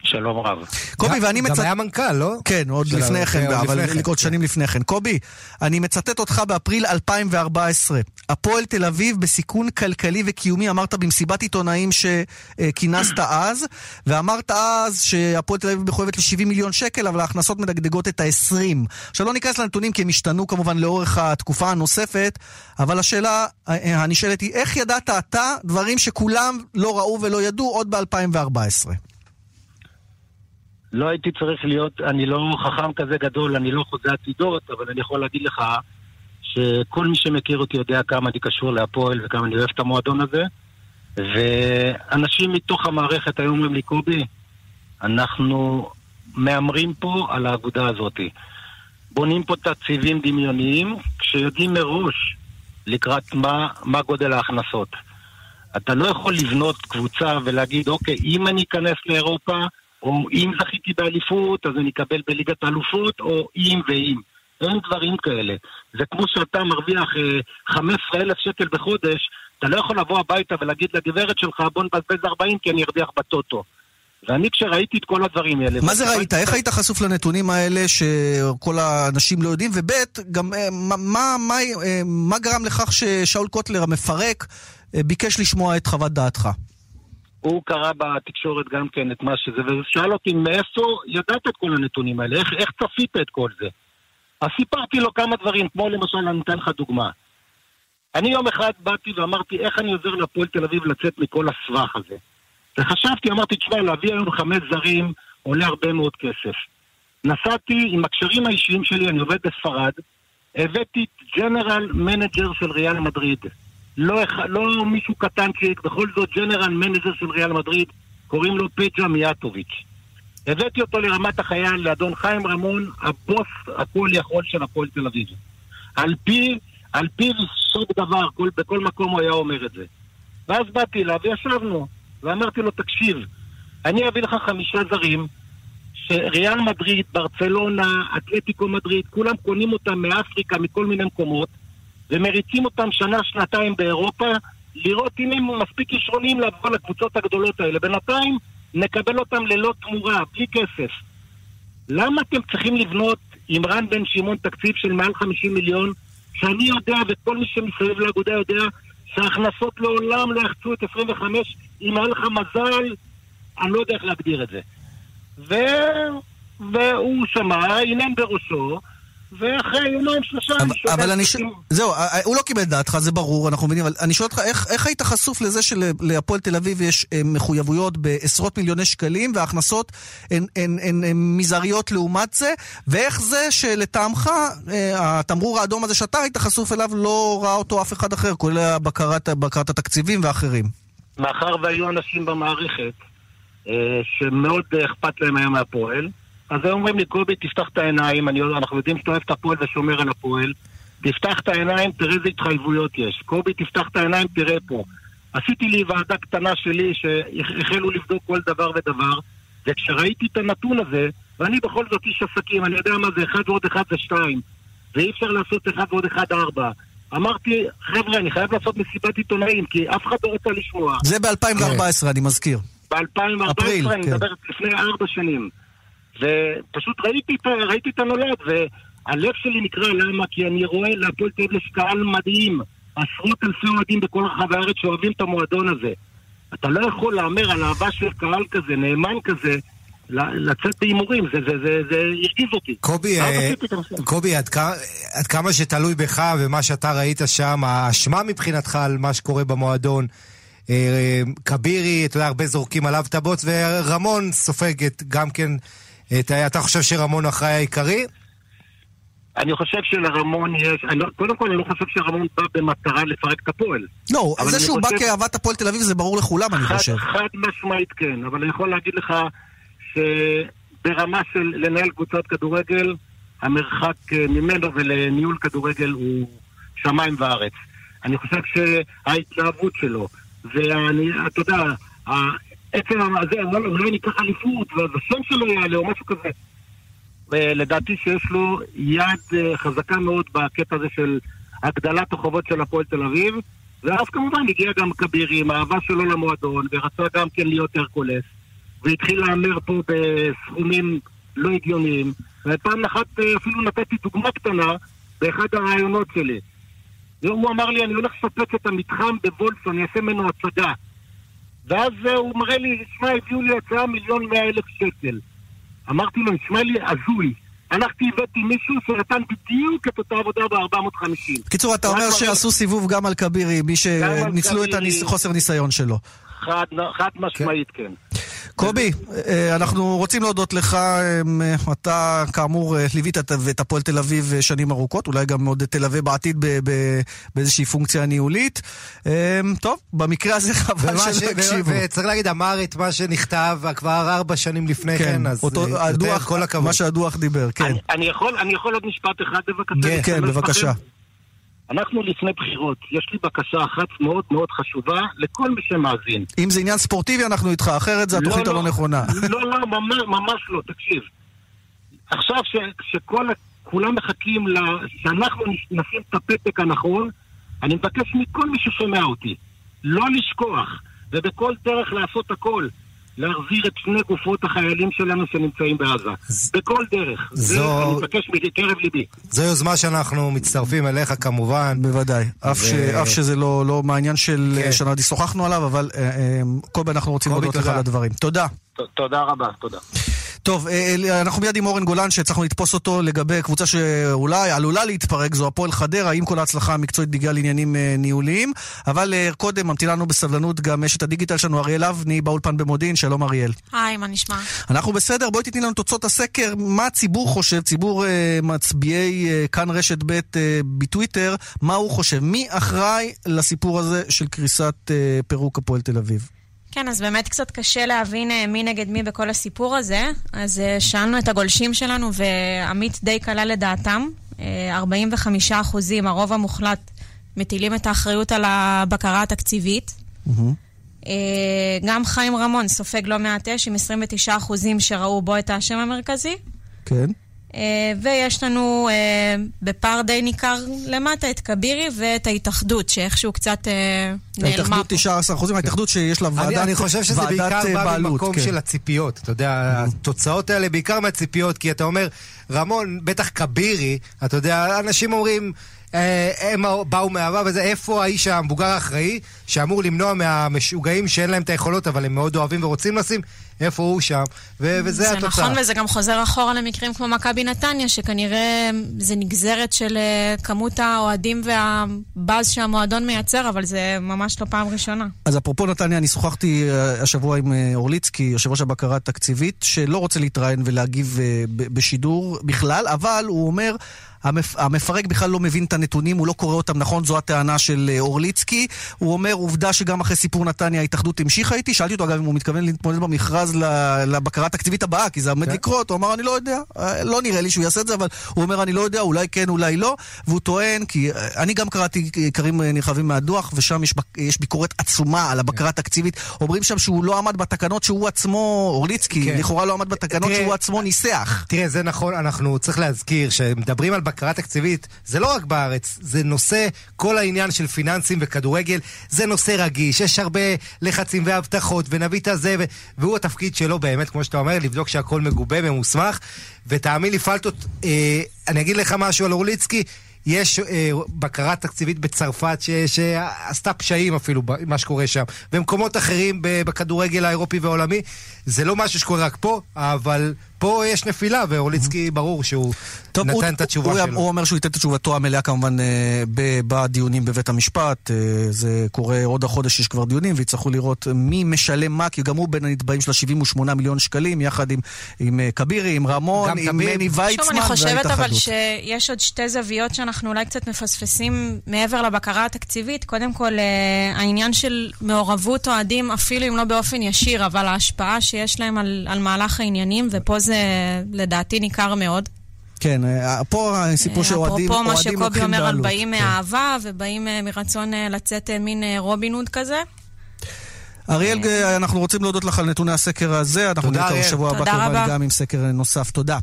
שלום רב. קובי, ואני מצטט... גם היה מנכ"ל, לא? כן, עוד לפני כן, אבל עוד שנים לפני כן. קובי, אני מצטט אותך באפריל 2014. הפועל תל אביב בסיכון כלכלי וקיומי, אמרת במסיבת עיתונאים שכינסת אז, ואמרת אז שהפועל תל אביב מחויבת ל-70 מיליון שקל, אבל ההכנסות מדגדגות את ה-20. עכשיו לא ניכנס לנתונים כי הם השתנו כמובן לאורך התקופה הנוספת, אבל השאלה הנשאלת היא, איך ידעת אתה דברים שכולם לא ראו ולא ידעו עוד ב-2014? לא הייתי צריך להיות, אני לא חכם כזה גדול, אני לא חוזה עתידות, אבל אני יכול להגיד לך שכל מי שמכיר אותי יודע כמה אני קשור להפועל וכמה אני אוהב את המועדון הזה. ואנשים מתוך המערכת היו אומרים לי, קובי, אנחנו מהמרים פה על האגודה הזאת. בונים פה תקציבים דמיוניים, כשיודעים מראש לקראת מה, מה גודל ההכנסות. אתה לא יכול לבנות קבוצה ולהגיד, אוקיי, אם אני אכנס לאירופה, או אם זכיתי באליפות, אז אני אקבל בליגת האלופות, או אם ואם. אין דברים כאלה. זה כמו שאתה מרוויח 15 אה, אלף שקל בחודש, אתה לא יכול לבוא הביתה ולהגיד לגברת שלך, בוא נבזבז 40 כי אני ארוויח בטוטו. ואני כשראיתי את כל ראיתי האלה... מה זה ראית? איך היית חשוף לנתונים האלה שכל האנשים לא יודעים? וב', גם אה, מה, מה, מה, אה, מה גרם לכך ששאול קוטלר המפרק ביקש לשמוע את חוות דעתך? הוא קרא בתקשורת גם כן את מה שזה, ושאל אותי מאיפה ידעת את כל הנתונים האלה, איך, איך צפית את כל זה? אז סיפרתי לו כמה דברים, כמו למשל, אני אתן לך דוגמה. אני יום אחד באתי ואמרתי, איך אני עוזר להפועל תל אביב לצאת מכל הסבך הזה? וחשבתי, אמרתי, תשמע, להביא היום חמש זרים עולה הרבה מאוד כסף. נסעתי עם הקשרים האישיים שלי, אני עובד בספרד, הבאתי general manager של ריאל מדריד. לא, לא מישהו קטנצ'יק, בכל זאת general manager של ריאל מדריד, קוראים לו פג'ה מיאטוביץ'. הבאתי אותו לרמת החייל, לאדון חיים רמון, הבוס הכל יכול של הפועל תל אביב. על פי, על פי סוד דבר, כל, בכל מקום הוא היה אומר את זה. ואז באתי אליו וישבנו, ואמרתי לו, תקשיב, אני אביא לך חמישה זרים, שריאל מדריד, ברצלונה, אתלטיקו מדריד, כולם קונים אותם מאפריקה, מכל מיני מקומות, ומריצים אותם שנה-שנתיים באירופה, לראות אם הם מספיק כישרונים לבוא לקבוצות הגדולות האלה. בינתיים נקבל אותם ללא תמורה, בלי כסף. למה אתם צריכים לבנות עם רן בן שמעון תקציב של מעל 50 מיליון, שאני יודע וכל מי שמסביב לאגודה יודע שההכנסות לעולם לא יחצו את 25, אם היה לך מזל, אני לא יודע איך להגדיר את זה. ו... והוא שמע, עינן בראשו, ואחרי יומיים שלושה אבל. אבל אני ש... שהם- זהו, הוא לא קיבל את דעתך, זה ברור, אנחנו מבינים, אבל אני שואל אותך, איך, איך היית חשוף לזה שלהפועל תל אביב יש אה, מחויבויות בעשרות מיליוני שקלים, וההכנסות הן, הן, הן, הן מזעריות לעומת זה, ואיך זה שלטעמך, אה, התמרור האדום הזה שאתה היית חשוף אליו, לא ראה אותו אף אחד אחר, כולל בקרת, בקרת התקציבים ואחרים. מאחר והיו אנשים במערכת אה, שמאוד אכפת להם היה מהפועל, אז הם אומרים לי, קובי, תפתח את העיניים, אני, אנחנו יודעים שאתה אוהב את הפועל ושומר על הפועל, תפתח את העיניים, תראה איזה התחייבויות יש. קובי, תפתח את העיניים, תראה פה. עשיתי לי ועדה קטנה שלי שהחלו לבדוק כל דבר ודבר, וכשראיתי את הנתון הזה, ואני בכל זאת איש עסקים, אני יודע מה זה אחד ועוד אחד זה שתיים, ואי אפשר לעשות אחד ועוד אחד ארבע. אמרתי, חבר'ה, אני חייב לעשות מסיבת עיתונאים, כי אף אחד לא רוצה לשמוע. זה ב-2014, אני מזכיר. ב-2014, אפריל, אני כן. מדבר לפני ארבע שנים. ופשוט ראיתי, ראיתי את הנולד, והלב שלי נקרע, למה? כי אני רואה להפועל תל אביב יש קהל מדהים, עשרות אלפי אוהדים בכל רחבי הארץ שאוהבים את המועדון הזה. אתה לא יכול להמר על אהבה של קהל כזה, נאמן כזה, לצאת בהימורים, זה, זה, זה, זה הרגיז אותי. קובי, אה. קובי, עד כמה- עד כמה שתלוי בך ומה שאתה ראית שם, האשמה מבחינתך על מה שקורה במועדון, אה, כבירי, אתה יודע, הרבה זורקים עליו את הבוץ, ורמון סופג גם כן, את, אתה חושב שרמון האחראי העיקרי? אני חושב שלרמון יש, אני לא, קודם כל אני לא חושב שרמון בא במטרה לפרק את הפועל. לא, אבל זה שהוא בא חושב- כאהבת הפועל תל אביב זה ברור לכולם, אני חושב. חד משמעית כן, אבל אני יכול להגיד לך שברמה של לנהל קבוצת כדורגל, המרחק אה, ממנו ולניהול כדורגל הוא שמיים וארץ. אני חושב שההתלהבות שלו, ואני, אתה יודע, עצם הזה, אולי ניקח אליפות, והשם שלו יעלה או משהו כזה. ולדעתי שיש לו יד אה, חזקה מאוד בקטע הזה של הגדלת החובות של הפועל תל אביב, ואז כמובן הגיע גם כבירי עם האהבה שלו למועדון, ורצה גם כן להיות הרקולס, והתחיל להמר פה בסכומים לא הגיוניים, ופעם אחת אה, אפילו נתתי דוגמה קטנה באחד הרעיונות שלי. והוא אמר לי, אני הולך לשפץ את המתחם בוולפסון, אני אעשה ממנו הצגה. ואז הוא מראה לי, שמע, הביאו לי הצעה מיליון מאה אלף שקל. אמרתי לו, נשמע לי הזוי. הלכתי, הבאתי מישהו שנתן בדיוק את אותה עבודה ב-450. בקיצור, אתה אומר שעשו סיבוב גם על כבירי, מי שניצלו את כבירי. חוסר ניסיון שלו. חד משמעית, כן. קובי, אה, אנחנו רוצים להודות לך, אה, אתה כאמור אה, ליווית את- הפועל תל אביב אה, שנים ארוכות, אולי גם עוד תלווה בעתיד ב- ב- באיזושהי פונקציה ניהולית. אה, טוב, במקרה הזה חבל שלא הקשיבו. וצריך להגיד, אמר את מה שנכתב כבר ארבע שנים לפני כן, כן, אז אותו יותר הדוח, כל הכבוד. מה שהדוח דיבר, כן. אני יכול, אני יכול עוד משפט אחד בבקשה? כן, כן, בבקשה. אנחנו לפני בחירות. יש לי בקשה אחת מאוד מאוד חשובה לכל מי שמאזין. אם זה עניין ספורטיבי, אנחנו איתך, אחרת זה התוכנית לא, הלא לא. נכונה. לא, לא, ממש, ממש לא, תקשיב. עכשיו ש, שכל, כולם מחכים ל, שאנחנו נש- נשים את הפתק הנכון, אני מבקש מכל מי ששומע אותי, לא לשכוח, ובכל דרך לעשות הכל, להחזיר את שני גופות החיילים שלנו שנמצאים בעזה. בכל דרך. זה זו- אני מבקש מקרב ליבי. זו יוזמה שאנחנו מצטרפים אליך כמובן. בוודאי. אף, ש... אף שזה לא, לא מהעניין של כן. שנדי שוחחנו עליו, אבל אה, אה, קובי, אנחנו רוצים להודות לך. על הדברים. תודה. ת- תודה רבה, תודה. טוב, אה, אה, אנחנו מיד עם אורן גולן שהצלחנו לתפוס אותו לגבי קבוצה שאולי עלולה להתפרק, זו הפועל חדרה, עם כל ההצלחה המקצועית בגלל עניינים אה, ניהוליים. אבל אה, קודם ממתינה לנו בסבלנות גם אשת הדיגיטל שלנו, אריאל אבני, באולפן במודיעין. שלום אריאל. היי, מה נשמע? אנחנו בסדר, בואי תתני לנו תוצאות הסקר, מה הציבור חושב, ציבור אה, מצביעי אה, כאן רשת ב' אה, בטוויטר, מה הוא חושב? מי אחראי לסיפור הזה של קריסת אה, פירוק הפועל תל אביב? כן, אז באמת קצת קשה להבין אה, מי נגד מי בכל הסיפור הזה. אז אה, שאלנו את הגולשים שלנו, ועמית די קלה לדעתם. אה, 45 אחוזים, הרוב המוחלט, מטילים את האחריות על הבקרה התקציבית. אה, גם חיים רמון סופג לא מעט אש עם 29 אחוזים שראו בו את האשם המרכזי. כן. אה, ויש לנו אה, בפער די ניכר למטה את כבירי ואת ההתאחדות, שאיכשהו קצת אה, נעלמה ההתאחדות פה. 19 אחוזים, ההתאחדות שיש לה ועדת אני, אני חושב שזה בעיקר בא בעלות, ממקום כן. של הציפיות. אתה יודע, התוצאות האלה בעיקר מהציפיות, כי אתה אומר, רמון, בטח כבירי, אתה יודע, אנשים אומרים... הם באו מהעבר וזה, איפה האיש המבוגר האחראי שאמור למנוע מהמשוגעים שאין להם את היכולות אבל הם מאוד אוהבים ורוצים לשים, איפה הוא שם, ו- וזה זה התוצאה. נכון, וזה גם חוזר אחורה למקרים כמו מכבי נתניה, שכנראה זה נגזרת של אה, כמות האוהדים והבאז שהמועדון מייצר, אבל זה ממש לא פעם ראשונה. אז אפרופו נתניה, אני שוחחתי אה, השבוע עם אה, אורליצקי, יושב ראש הבקרה התקציבית, שלא רוצה להתראיין ולהגיב בשידור בכלל, אבל הוא אומר... המפ... המפרק בכלל לא מבין את הנתונים, הוא לא קורא אותם נכון, זו הטענה של אורליצקי. הוא אומר, עובדה שגם אחרי סיפור נתניה ההתאחדות המשיכה איתי. שאלתי אותו, אגב, אם הוא מתכוון להתמודד במכרז ל- לבקרה התקציבית הבאה, כי זה עומד לקרות. הוא אמר, אני לא יודע. אה, לא נראה לי שהוא יעשה את זה, אבל הוא אומר, אני לא יודע, אולי כן, אולי לא. והוא טוען, כי אה, אני גם קראתי עיקרים אה, נרחבים מהדוח, ושם יש, יש ביקורת עצומה על הבקרה התקציבית. אומרים שם שהוא לא עמד בתקנות שהוא עצמו, אורליצקי, כן. לכאורה לא עמד בתקנות תראה, שהוא עצמו ניסח. תראה, זה נכון, אנחנו צריך להזכיר שמדברים על בקרה תקציבית, זה לא רק בארץ, זה נושא, כל העניין של פיננסים וכדורגל, זה נושא רגיש, יש הרבה לחצים והבטחות, ונביא את הזה. והוא התפקיד שלו באמת, כמו שאתה אומר, לבדוק שהכל מגובה ומוסמך, ותאמין לי, פלטות, אה, אני אגיד לך משהו על אורליצקי, יש אה, בקרה תקציבית בצרפת ש, שעשתה פשעים אפילו במה שקורה שם. במקומות אחרים בכדורגל האירופי והעולמי, זה לא משהו שקורה רק פה, אבל פה יש נפילה, ואורליצקי ברור שהוא טוב, נתן הוא, את התשובה הוא, שלו. הוא אומר שהוא ייתן את תשובתו המלאה כמובן אה, בדיונים בבית המשפט. אה, זה קורה עוד החודש, יש כבר דיונים, ויצטרכו לראות מי משלם מה, כי גם הוא בין הנתבעים של ה-78 מיליון שקלים, יחד עם, עם אה, כבירי, עם רמון, עם. מני ויצמן שוב, אני חושבת אבל וההתאחדות. שיש עוד שתי זוויות שאנחנו אולי קצת מפספסים מעבר לבקרה התקציבית. קודם כל, העניין של מעורבות אוהדים, אפילו אם לא באופן ישיר, אבל ההשפעה שיש להם על, על מהלך העניינים, ופה זה לדעתי ניכר מאוד. כן, אה, פה הסיפור שאוהדים אפרופו מה אוהדים שקובי לוקחים אומר על בעלות. באים כן. מאהבה ובאים אה, מרצון אה, לצאת אה, מין אה, רובין הוד כזה. אריאל, אה, אנחנו רוצים להודות לך על נתוני הסקר הזה, אנחנו תודה, נהיה. בשבוע הבא כמובן. גם עם סקר נוסף, תודה.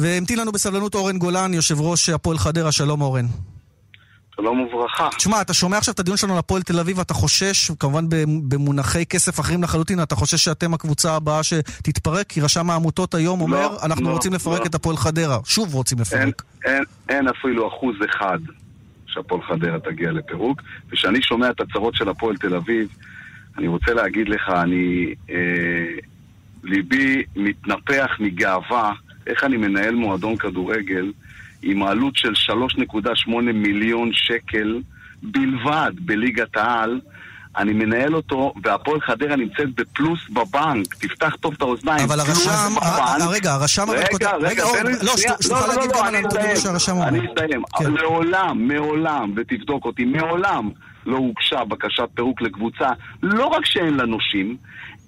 והמתין לנו בסבלנות אורן גולן, יושב ראש הפועל חדרה, שלום אורן. שלום וברכה. תשמע, אתה שומע עכשיו את הדיון שלנו על הפועל תל אביב, ואתה חושש, כמובן במונחי כסף אחרים לחלוטין, אתה חושש שאתם הקבוצה הבאה שתתפרק? כי רשם העמותות היום אומר, אנחנו לא, רוצים לפרק לא. את הפועל חדרה. שוב רוצים אין, לפרק. אין, אין אפילו אחוז אחד שהפועל חדרה תגיע לפירוק. וכשאני שומע את הצהרות של הפועל תל אביב, אני רוצה להגיד לך, אני... אה, ליבי מתנפח מגאווה איך אני מנהל מועדון כדורגל עם העלות של 3.8 מיליון שקל בלבד בליגת העל. אני מנהל אותו, והפועל חדרה נמצאת בפלוס בבנק. תפתח טוב את האוזניים. אבל הרשם, בבנק. ה- ה- רגע, הרשם רגע, רגע, רגע, אורן, תן לי לא, שנייה. שתוכל לא, לא, להגיד לא, גם אני על הנתונים אסיים. שהרשם אומר. אני אסיים. כן. לעולם, מעולם, ותבדוק אותי, מעולם לא הוגשה בקשת פירוק לקבוצה, לא רק שאין לה נושים,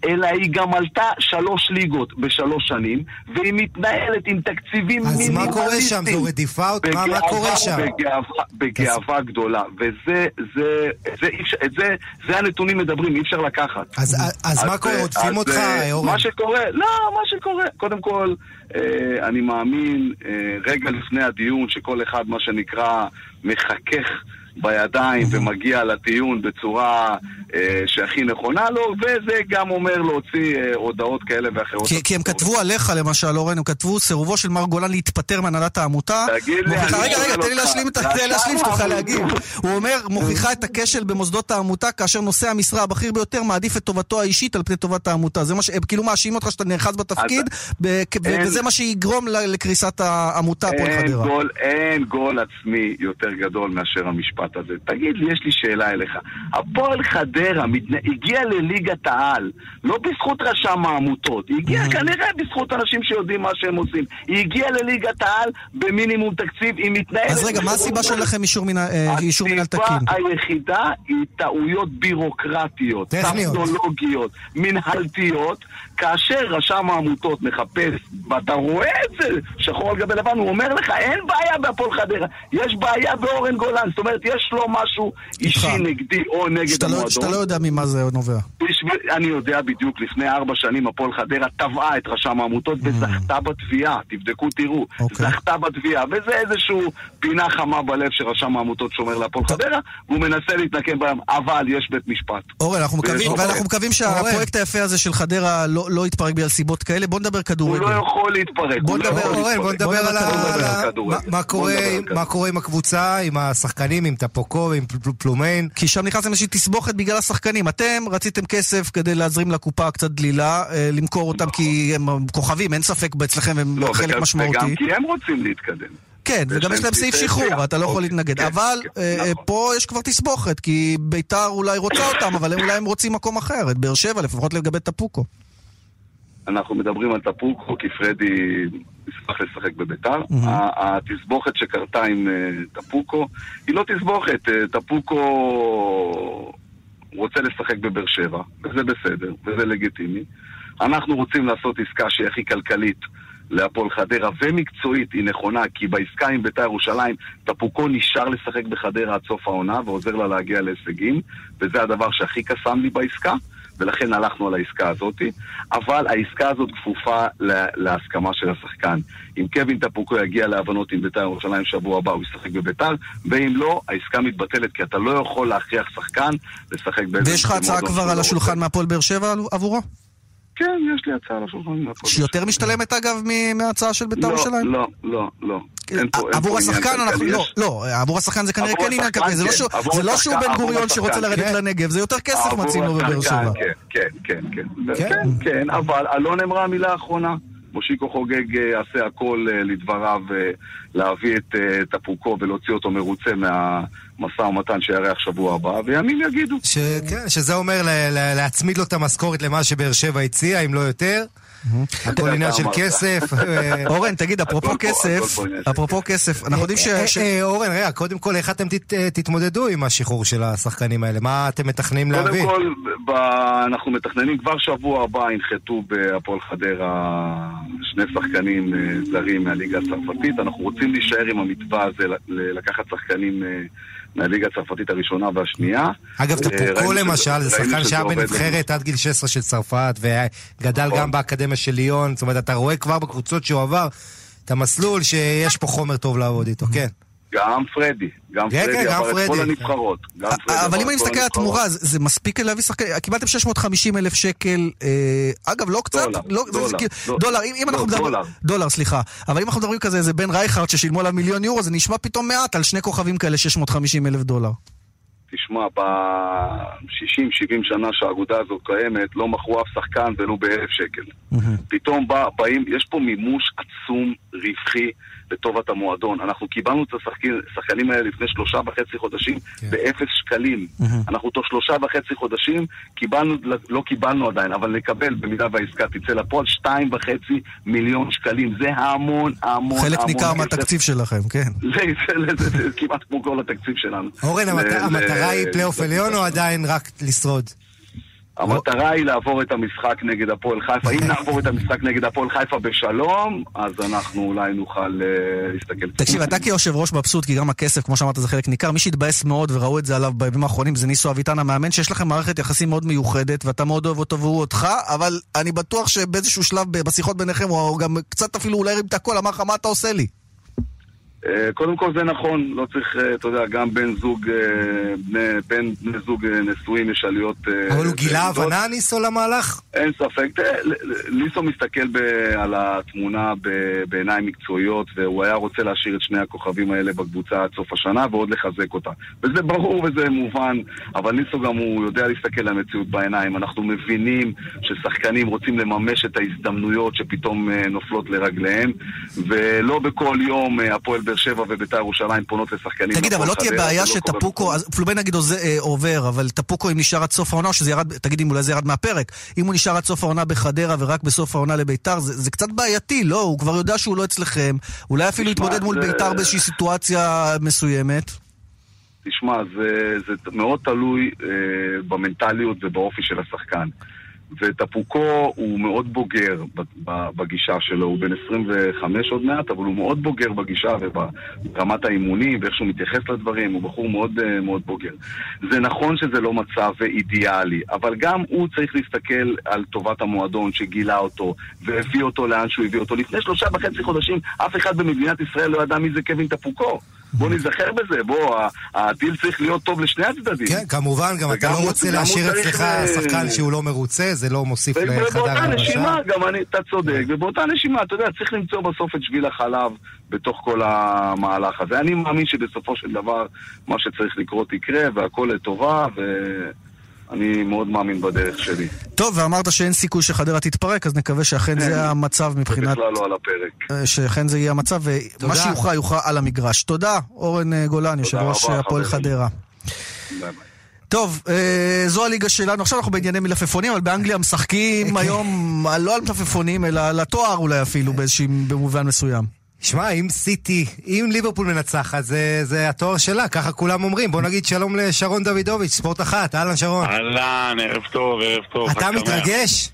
אלא היא גם עלתה שלוש ליגות בשלוש שנים, והיא מתנהלת עם תקציבים אז מה מינימליסטיים. קורה שם? זו רדיפה? מה- מה בגאווה- קורה שם? בגאווה, בגאווה גדולה, וזה, זה, זה, אפשר- את זה, זה הנתונים מדברים, אי אפשר לקחת. אז- אז מה קורה? אה, עוטפים אז, אותך, אה, אורן? מה שקורה, לא, מה שקורה, קודם כל, אה, אני מאמין, אה, רגע לפני הדיון, שכל אחד, מה שנקרא, מחכך בידיים ומגיע לדיון בצורה אה, שהכי נכונה לו, וזה גם אומר להוציא אה, הודעות כאלה ואחרות. כי, כי הם כתבו עליך למשל, אורן, הם כתבו סירובו של מר גולן להתפטר מהנהלת העמותה. תגיד לי, מוכיחה, אני רגע, שואל רגע, תן לי להשלים את שתוכל להגיב. הוא אומר, מוכיחה את הכשל במוסדות העמותה, כאשר נושא המשרה הבכיר ביותר מעדיף את טובתו האישית על פני טובת העמותה. זה מה ש... כאילו מאשימים אותך שאתה נאחז בתפקיד, וזה מה שיגרום לקריסת העמותה הפועל אין חדרה. גול, אין גול עצמי יותר גדול מאשר המשפט הזה. תגיד לי, יש לי שאלה אליך. הפועל חדרה מתנה... הגיע לליגת העל, לא בזכות רשם העמותות, היא הגיעה כנראה בזכות אנשים שיודעים מה שהם עושים. היא הגיעה לליגת העל במינימום תקציב, היא מתנהלת... אז רגע, מה הסיבה שלכם אישור מינהל- אה, אישור מינהל תקין? הסיבה היחידה היא טעויות בירוקרטיות. טכנולוגיות, מנהלתיות, כאשר רשם העמותות מחפש, ואתה רואה את זה שחור על גבי לבן, הוא אומר לך, אין בעיה בהפועל חדרה, יש בעיה באורן גולן, זאת אומרת, יש לו משהו אישי נגדי או נגד שאתה לא- המועדון. שאתה לא יודע ממה זה נובע. אני יודע בדיוק, לפני ארבע שנים הפועל חדרה תבעה את רשם העמותות וזכתה בתביעה, תבדקו תראו, זכתה בתביעה, וזה איזשהו פינה חמה בלב שרשם העמותות שומר להפועל חדרה, והוא מנסה להתנקם בהם, אבל יש בית משפט. אורן, אנחנו מקווים, ואנחנו מקווים שהפרויקט היפה הזה של חדרה לא לא יתפרק בגלל סיבות כאלה. בוא נדבר הוא כדורגל. לא יכול להתפרק. בוא הוא לא נדבר, יכול אורן, להתפרק. בוא נדבר בוא על מה קורה עם הקבוצה, עם השחקנים, עם טפוקו, עם פל- פלומיין? כי שם נכנסתם איזושהי תסבוכת בגלל השחקנים. אתם רציתם כסף כדי להזרים לקופה קצת דלילה, אה, למכור אותם כי הם כוכבים, אין ספק אצלכם הם לא, חלק וגם- משמעותי. וגם כי הם רוצים להתקדם. כן, וגם יש להם סעיף שחרור. אתה לא יכול אוקיי, להתנגד. כן, אבל כן, אה, נכון. פה יש כבר תסבוכת, כי ביתר אולי רוצה אותם, אבל אולי הם רוצים מקום אחר, את באר שבע, לפחות לגבי טפוקו. אנחנו מדברים על טפוקו, כי פרדי ישמח לשחק בביתר. Mhm. ה- התסבוכת שקרתה עם אה, טפוקו היא לא תסבוכת, אה, טפוקו רוצה לשחק בבאר שבע, וזה בסדר, וזה לגיטימי. אנחנו רוצים לעשות עסקה שהיא הכי כלכלית להפועל חדרה, ומקצועית היא נכונה, כי בעסקה עם ביתר ירושלים, טפוקו נשאר לשחק בחדרה עד סוף העונה, ועוזר לה להגיע להישגים, וזה הדבר שהכי קסם לי בעסקה. ולכן הלכנו על העסקה הזאת, אבל העסקה הזאת כפופה לה- להסכמה של השחקן. אם קווין טפוקו יגיע להבנות עם בית"ר ירושלים שבוע הבא, הוא ישחק בבית"ר, ואם לא, העסקה מתבטלת, כי אתה לא יכול להכריח שחקן לשחק באיזה... ויש לך הצעה מועדון כבר על לא השולחן מהפועל באר שבע עבורו? כן, יש לי הצעה על השולחן. מהפועל שיותר משתלמת אגב מההצעה של בית"ר לא, ירושלים? לא, לא, לא. עבור השחקן אנחנו... לא, לא, עבור השחקן זה כנראה כן עניין השחקן, כלכלי, זה לא כן. שהוא- זה לא שהוא בן גוריון שרוצה לרדת כן. לנגב, זה יותר כסף מציעים לו בבאר שבע. כן, כן, כן, כן. אבל אלון אמרה מילה אחרונה. מושיקו חוגג אה, יעשה הכל אה, לדבריו אה, להביא את טפוקו ולהוציא אותו מרוצה מהמשא ומתן שיארח שבוע הבא, וימים יגידו. ש- כן, שזה אומר להצמיד לו את המשכורת למה שבאר שבע הציע, אם לא יותר. הכל עניין של. כסף. אה, אורן, תגיד, אפרופו כסף, אפרופו כסף, אנחנו יודעים ש... אה, ש- אה, אורן, רגע, קודם כל, איך אתם תת- אה, תתמודדו עם השחרור של השחקנים האלה? מה אתם מתכננים קודם להביא? כל, ב- אנחנו מתכננים כבר שבוע הבא ינחתו בהפועל חדרה שני שחקנים אה, זרים מהליגה הצרפתית. אנחנו רוצים להישאר עם המתווה הזה, לקחת שחקנים אה, מהליגה הצרפתית הראשונה והשנייה. אגב, אה, טפוקו ראינו שזה- למשל, זה שחקן שהיה. בנבחרת עד גיל 16 של צרפת, וגדל נכון. גם באקדמיה של ליון. זאת אומרת, אתה רואה כבר בקבוצות שהוא עבר את המסלול שיש פה חומר טוב לעבוד איתו, כן. גם פרדי, גם כן, פרדי כן, גם את כל פרדי. הנבחרות. גם פרדי אבל אם אני כל מסתכל על. התמורה, זה זה מספיק להביא שחקן, קיבלתם 650 אלף שקל, אה, אגב, לא קצת, דולר, לא- זה דולר, כאילו- דולר. דולר, אם אם לא, אנחנו מדברים, דולר. דולר, סליחה, אבל אם אנחנו מדברים כזה, איזה בן רייכרד ששילמו עליו מיליון יורו, זה נשמע פתאום מעט על שני כוכבים כאלה, 650 אלף דולר. תשמע, ב-60-70 שנה שהאגודה הזאת קיימת, לא מכרו אף שחקן ולו באלף שקל. פתאום בא, באים, יש פה מימוש עצום, רווחי, לטובת המועדון. אנחנו קיבלנו את השחקנים, האלה לפני שלושה וחצי חודשים באפס שקלים. אנחנו תוך שלושה וחצי חודשים קיבלנו, לא קיבלנו עדיין, אבל נקבל, במידה והעסקה תצא לפועל, שתיים וחצי מיליון שקלים. זה המון, המון, חלק המון ניכר כסף. מהתקציב שלכם, כן. זה, זה, זה, זה, זה כמעט כמו כל התקציב שלנו. אורן, המטרה היא פלייאוף עליון או עדיין רק לשרוד? המטרה היא לעבור את המשחק נגד הפועל חיפה. אם נעבור את המשחק נגד הפועל חיפה בשלום, אז אנחנו אולי נוכל אה, להסתכל. תקשיב, אתה כיושב ראש מבסוט, כי גם הכסף, כמו שאמרת, זה חלק ניכר. מי שהתבאס מאוד, וראו את זה עליו בימים האחרונים, זה ניסו אביטן המאמן, שיש לכם מערכת יחסים מאוד מיוחדת, ואתה מאוד אוהב אותו והוא אותך, אבל אני בטוח שבאיזשהו שלב בשיחות ביניכם, הוא גם קצת אפילו אולי הרים את הקול, אמר לך, מה אתה עושה לי? אה, קודם כל זה נכון, לא צריך, אה, אתה יודע, גם בן זוג, אה, בני- בין בני זוג נשואים יש עליות... אה, אבל הוא גילה. הבנה, ניסו, למהלך? אין ספק. ליסו מסתכל ב- על התמונה ב- בעיניים מקצועיות, והוא היה רוצה להשאיר את שני הכוכבים האלה בקבוצה עד סוף השנה, ועוד לחזק אותה. וזה ברור וזה מובן, אבל ליסו גם הוא יודע להסתכל למציאות בעיניים. אנחנו מבינים ששחקנים רוצים לממש את ההזדמנויות שפתאום נופלות לרגליהם, ולא בכל יום הפועל באר שבע ובית"ר ירושלים פונות לשחקנים. תגיד, אבל לא תהיה בעיה לא שטפוקו, פלומן נגיד אה, עובר, אבל טפוקו אם נשאר עד סוף העונה, או שזה ירד, תגיד אם אולי זה ירד מהפרק, אם הוא נשאר עד סוף העונה בחדרה ורק בסוף העונה לביתר, זה קצת בעייתי, לא? הוא כבר יודע שהוא לא אצלכם, אולי אפילו יתמודד מול ביתר באיזושהי סיטואציה מסוימת. תשמע, זה, זה מאוד תלוי אה, במנטליות ובאופי של השחקן. וטפוקו הוא מאוד בוגר בגישה שלו, הוא בן 25 עוד מעט, אבל הוא מאוד בוגר בגישה וברמת האימונים ואיך שהוא מתייחס לדברים, הוא בחור מאוד, אה, מאוד בוגר. זה נכון שזה לא מצב אידיאלי, אבל גם הוא צריך להסתכל על טובת המועדון שגילה אותו והביא אותו לאן שהוא הביא אותו. לפני שלושה וחצי חודשים אף אחד במדינת ישראל לא ידע מי זה קווין טפוקו. בוא נזכר בזה, בוא, הדיל צריך להיות טוב לשני הצדדים. כן, כמובן, גם אתה לא רוצה להשאיר אצלך שחקן שהוא לא מרוצה, זה לא מוסיף לחדר הלבשה. ובאותה נשימה, גם אני, אתה צודק, ובאותה נשימה, אתה יודע, צריך למצוא בסוף את שביל החלב בתוך כל המהלך הזה. אני מאמין שבסופו של דבר, מה שצריך לקרות יקרה, והכל לטובה, ו... אני מאוד מאמין בדרך שלי. טוב, ואמרת שאין סיכוי שחדרה תתפרק, אז נקווה שאכן זה המצב מבחינת... זה בכלל לא על הפרק. אה, שאכן זה יהיה המצב, ומה שיוכרע יוכרע על המגרש. תודה, אורן אה, גולן, יושב ראש הפועל חדרה. טוב, אה, זו הליגה שלנו. עכשיו אנחנו בענייני מלפפונים, אבל באנגליה משחקים היום לא על מלפפונים, אלא על התואר אולי אפילו, באיזשהו במובן מסוים. שמע, אם סיטי, אם ליברפול מנצחת, זה, זה התואר שלה, ככה כולם אומרים. בוא נגיד שלום לשרון דוידוביץ', ספורט אחת, אהלן שרון. אהלן, ערב טוב, ערב טוב. אתה מתרגש?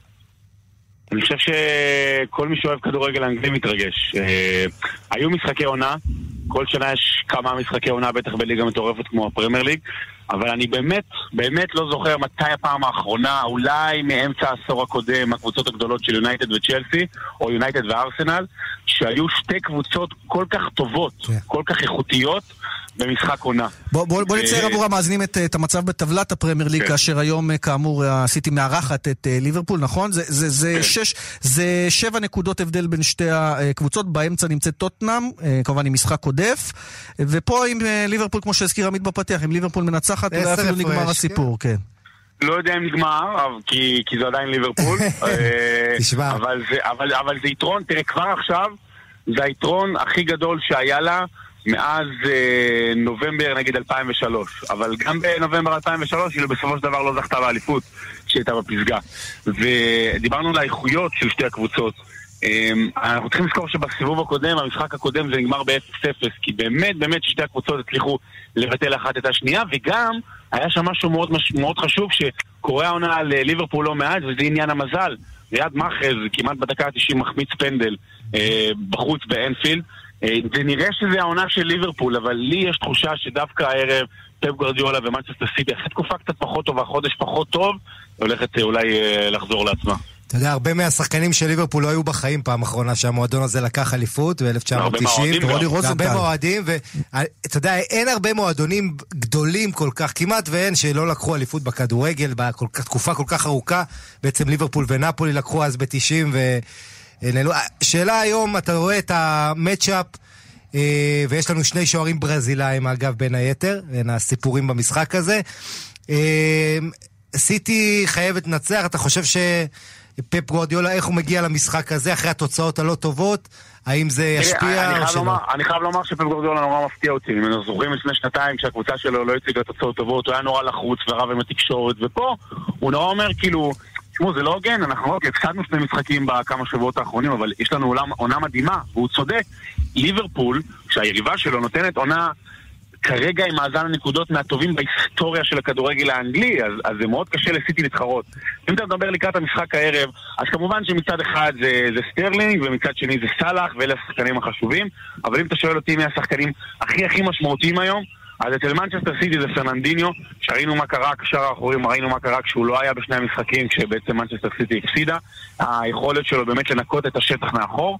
אני חושב שכל מי שאוהב כדורגל אנגלי מתרגש. אה, היו משחקי עונה, כל שנה יש כמה משחקי עונה, בטח בליגה מטורפת כמו הפרמייר ליג, אבל אני באמת, באמת לא זוכר מתי הפעם האחרונה, אולי מאמצע העשור הקודם, הקבוצות הגדולות של יונייטד וצ'לסי, או יונייטד וארסנל, שהיו שתי קבוצות כל כך טובות, yeah. כן. כל כך איכותיות, במשחק עונה. בוא, בוא, בוא נצייר עבור המאזינים את, את המצב בטבלת הפרמייר ליג, כן. כאשר היום אה, כאמור הסיטי מארחת את ליברפול, נכון? זה, זה, זה, כן. שש, זה שבע נקודות הבדל בין שתי הקבוצות, באמצע נמצאת טוטנאם, כמובן עם משחק עודף, ופה עם ליברפול, כמו שהזכיר עמית בפתיח, אם ליברפול מנצחת, אולי אפילו נגמר כן. הסיפור, כן. לא יודע אם נגמר, כי, כי זה עדיין ליברפול. תשמע. אבל אבל, אבל זה יתרון, תראה, כבר עכשיו, זה היתרון הכי גדול שהיה לה. מאז אה, נובמבר נגיד 2003, אבל גם בנובמבר 2003 היא בסופו של דבר לא זכתה באליפות כשהייתה בפסגה. ודיברנו על האיכויות של שתי הקבוצות. אה, אנחנו צריכים לזכור שבסיבוב הקודם, המשחק הקודם זה נגמר ב-0-0, כי באמת באמת שתי הקבוצות הצליחו לבטל אחת את השנייה, וגם היה שם משהו מאוד, מאוד חשוב שקורה העונה על אה, ליברפול לא מעט, וזה עניין המזל. ריאד מחרז כמעט בדקה ה-90 מחמיץ פנדל אה, בחוץ באנפילד. אה, זה נראה שזה העונה של ליברפול, אבל לי יש תחושה שדווקא הערב פפ גרדיולה ומנצ'סטר סיטי, אחרי תקופה קצת פחות טובה, חודש פחות טוב, הולכת אה, אולי אה, לחזור לעצמה. אתה יודע, הרבה מהשחקנים של ליברפול לא היו בחיים פעם אחרונה שהמועדון הזה לקח אליפות ב-1990. ורוני רוזנטל. הרבה מועדים, ואתה יודע, אין הרבה מועדונים גדולים כל כך, כמעט ואין, שלא לקחו אליפות בכדורגל בתקופה כל כך ארוכה. בעצם ליברפול ונפולי לקחו אז ב-90 ו... שאלה היום, אתה רואה את המצ'אפ, אה, ויש לנו שני שוערים ברזילאים, אגב, בין היתר, בין הסיפורים במשחק הזה. אה, סיטי חייבת לנצח, אתה חושב שפפ גורדיולה, איך הוא מגיע למשחק הזה אחרי התוצאות הלא טובות? האם זה ישפיע או שלא? אני חייב לומר שפפ גורדיולה נורא מפתיע אותי. אם אנחנו זוכרים לפני שנתיים כשהקבוצה שלו לא הציגה תוצאות טובות, הוא היה נורא לחוץ ורב עם התקשורת, ופה הוא נורא אומר כאילו... תשמעו, זה לא הוגן, אנחנו רק הפסדנו שני משחקים בכמה שבועות האחרונים, אבל יש לנו עולם, עונה מדהימה, והוא צודק. ליברפול, שהיריבה שלו נותנת עונה כרגע עם מאזן הנקודות מהטובים בהיסטוריה של הכדורגל האנגלי, אז, אז זה מאוד קשה לסיטי להתחרות. אם אתה מדבר לקראת המשחק הערב, אז כמובן שמצד אחד זה, זה סטרלינג, ומצד שני זה סאלח, ואלה השחקנים החשובים, אבל אם אתה שואל אותי מי השחקנים הכי הכי משמעותיים היום, אז אצל מנצ'סטר סיטי זה פרננדיניו, שראינו מה קרה, כקשר האחורי ראינו מה קרה כשהוא לא היה בשני המשחקים, כשבעצם מנצ'סטר סיטי הפסידה. היכולת שלו באמת לנקות את השטח מאחור.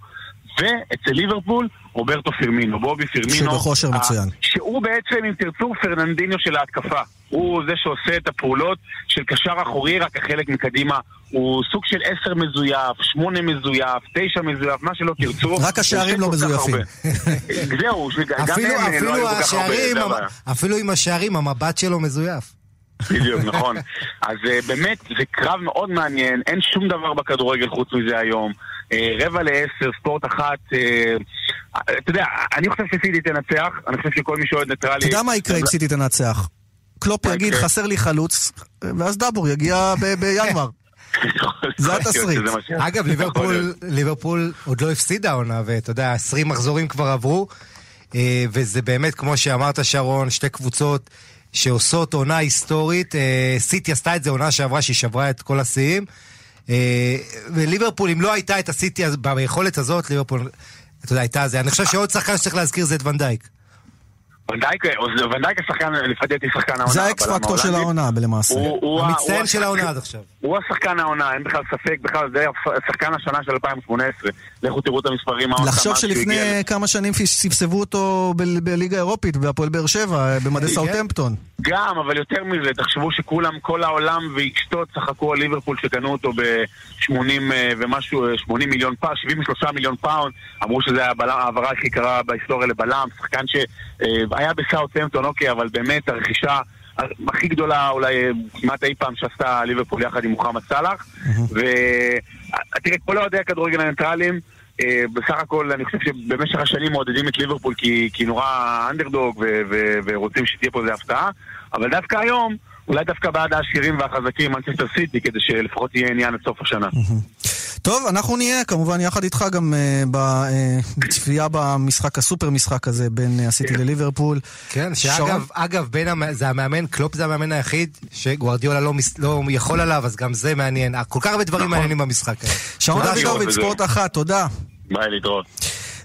ואצל ליברפול, רוברטו פירמינו, בובי פירמינו. שבכושר מצוין. שהוא בעצם, אם תרצו, פרננדיניו של ההתקפה. הוא זה שעושה את הפעולות של קשר אחורי, רק החלק מקדימה הוא סוג של עשר מזויף, שמונה מזויף, תשע מזויף, מה שלא תרצו. רק השערים לא מזויפים. זהו, גם הם לא היו כל כך הרבה. אפילו עם השערים, המבט שלו מזויף. בדיוק, נכון. אז אה, באמת, זה קרב מאוד מעניין, אין שום דבר בכדורגל חוץ מזה היום. אה, רבע לעשר, ספורט אחת, אה, אתה יודע, אני חושב שסיטי תנצח, אני חושב שכל מי שאוהד ניטרלי... אתה יודע מה יקרה אם סיטי תנצח? קלופ יגיד, חסר לי חלוץ, ואז דאבור יגיע בינואר. זה התסריט. אגב, ליברפול עוד לא הפסידה עונה, ואתה יודע, 20 מחזורים כבר עברו, אה, וזה באמת, כמו שאמרת, שרון, שתי קבוצות שעושות עונה היסטורית. סיטי עשתה את זה עונה שעברה, שהיא שברה את כל השיאים. וליברפול, אם לא הייתה את הסיטי ביכולת הזאת, ליברפול, אתה יודע, הייתה זה. אני חושב שעוד שחקן שצריך להזכיר זה את ונדייק. ונדייק, ונדייק השחקן, לפי דעתי שחקן העונה. זה ה X factor של העונה למעשה. המצטיין של העונה עד עכשיו. הוא השחקן העונה, אין בכלל ספק, בכלל זה השחקן השנה של 2018. לכו תראו את המספרים. לחשוב שלפני כמה שנים ספסבו אותו בליגה האירופית, בהפועל באר שבע, במדי כן. סאוטהמפטון. גם, אבל יותר מזה, תחשבו שכולם, כל העולם ואשתו צחקו על ליברפול שקנו אותו ב-80 אה, ומשהו, 80 מיליון פאונד, 73 מיליון פאונד, אמרו שזה העברה הכי יקרה בהיסטוריה לבלם, שחקן שהיה בסאוטהמפטון, אוקיי, אבל באמת הרכישה... הכי גדולה אולי כמעט אי פעם שעשתה ליברפול יחד עם מוחמד סאלח. ותראה, כל אוהדי הכדורגל הניטרלים, אה, בסך הכל אני חושב שבמשך השנים מעודדים את ליברפול כי, כי נורא אנדרדוג ורוצים שתהיה פה איזה הפתעה, אבל דווקא היום, אולי דווקא בעד העשירים והחזקים, מנצ'סטר סיטי, כדי שלפחות יהיה עניין עד סוף השנה. טוב, אנחנו נהיה כמובן יחד איתך גם uh, בצפייה במשחק, הסופר משחק הזה בין הסיטי אה, לליברפול. כן, שאגב, אגב, בין המ... זה המאמן, קלופ זה המאמן היחיד שגוורדיולה לא, מס... לא יכול עליו, אז גם זה מעניין. כל כך הרבה דברים נכון. מעניינים במשחק הזה. שרון אבידוביץ', ספורט אחת, תודה. ביי, להתראות.